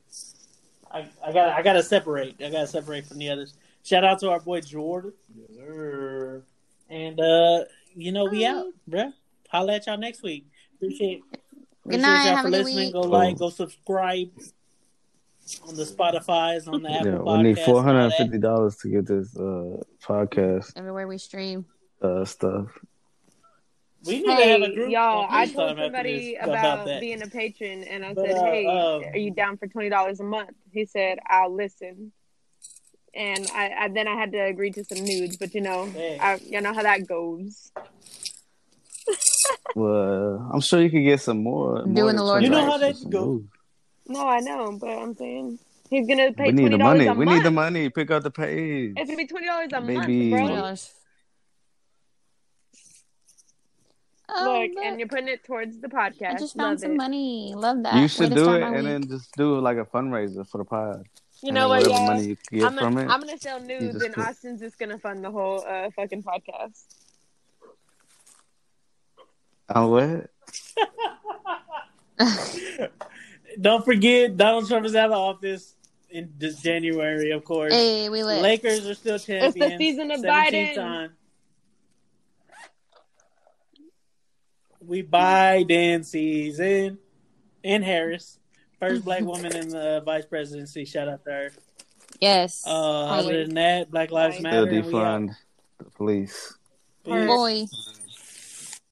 [SPEAKER 1] I I got I got to separate. I got to separate from the others. Shout out to our boy Jordan.
[SPEAKER 4] Yes, sir.
[SPEAKER 1] And uh, you know we
[SPEAKER 2] Bye.
[SPEAKER 1] out, bruh. Holla at y'all next week. Appreciate.
[SPEAKER 2] Good
[SPEAKER 1] appreciate
[SPEAKER 2] night.
[SPEAKER 1] Y'all
[SPEAKER 2] Have
[SPEAKER 1] for
[SPEAKER 2] a
[SPEAKER 1] listening.
[SPEAKER 2] week.
[SPEAKER 1] Go like, go subscribe on the Spotify's, on the Apple
[SPEAKER 3] Yeah,
[SPEAKER 1] Podcasts.
[SPEAKER 3] we need
[SPEAKER 1] and
[SPEAKER 3] four
[SPEAKER 1] all
[SPEAKER 3] hundred and
[SPEAKER 1] that.
[SPEAKER 3] fifty dollars to get this uh, podcast
[SPEAKER 2] Everywhere we stream.
[SPEAKER 3] uh, stuff.
[SPEAKER 1] We need to have a group.
[SPEAKER 5] y'all, I told somebody
[SPEAKER 1] this
[SPEAKER 5] about,
[SPEAKER 1] that.
[SPEAKER 5] being a patron, and I
[SPEAKER 1] But,
[SPEAKER 5] said,
[SPEAKER 1] uh,
[SPEAKER 5] "Hey,
[SPEAKER 1] um,
[SPEAKER 5] are you down for twenty dollars a month?" He said, "I'll listen." And I, I then I had to agree to some nudes, but you know,
[SPEAKER 1] Hey.
[SPEAKER 5] I, you know how that goes.
[SPEAKER 3] Well, I'm sure you could get some more.
[SPEAKER 2] Doing
[SPEAKER 3] more
[SPEAKER 2] the
[SPEAKER 3] than
[SPEAKER 2] Lord's
[SPEAKER 1] You know how that
[SPEAKER 3] for some
[SPEAKER 1] go.
[SPEAKER 3] moves.
[SPEAKER 5] No, I know, but I'm saying he's gonna pay
[SPEAKER 3] We need
[SPEAKER 5] twenty
[SPEAKER 3] the money. We
[SPEAKER 5] month.
[SPEAKER 3] need the money. Pick up the page.
[SPEAKER 5] It's gonna be twenty dollars a
[SPEAKER 3] Maybe-
[SPEAKER 5] month,
[SPEAKER 2] Twenty
[SPEAKER 5] bro.
[SPEAKER 2] dollars.
[SPEAKER 5] Oh, look, and you're putting it towards the podcast.
[SPEAKER 2] I just found
[SPEAKER 5] Love
[SPEAKER 2] some
[SPEAKER 5] it.
[SPEAKER 2] money. Love that.
[SPEAKER 3] You should do it and
[SPEAKER 2] week.
[SPEAKER 3] then just do like a fundraiser for the pod.
[SPEAKER 5] You know what,
[SPEAKER 3] whatever
[SPEAKER 5] y'all?
[SPEAKER 3] money you get
[SPEAKER 5] I'm
[SPEAKER 3] from
[SPEAKER 5] gonna,
[SPEAKER 3] it.
[SPEAKER 5] I'm gonna sell nudes, and
[SPEAKER 3] put-
[SPEAKER 5] Austin's just gonna fund the whole uh, fucking podcast.
[SPEAKER 3] Oh, what?
[SPEAKER 1] Don't forget, Donald Trump is out of office in this January, of course.
[SPEAKER 2] hey, we lit.
[SPEAKER 1] Lakers are still champions.
[SPEAKER 5] It's the season of
[SPEAKER 1] 17th
[SPEAKER 5] Biden.
[SPEAKER 1] Time. We Biden season in Harris. First black woman in the vice presidency. Shout out to her.
[SPEAKER 2] Yes.
[SPEAKER 1] Uh, other than that, Black Lives Matter.
[SPEAKER 3] Still
[SPEAKER 1] and we out.
[SPEAKER 3] defund the police.
[SPEAKER 1] Peace.
[SPEAKER 2] Boy.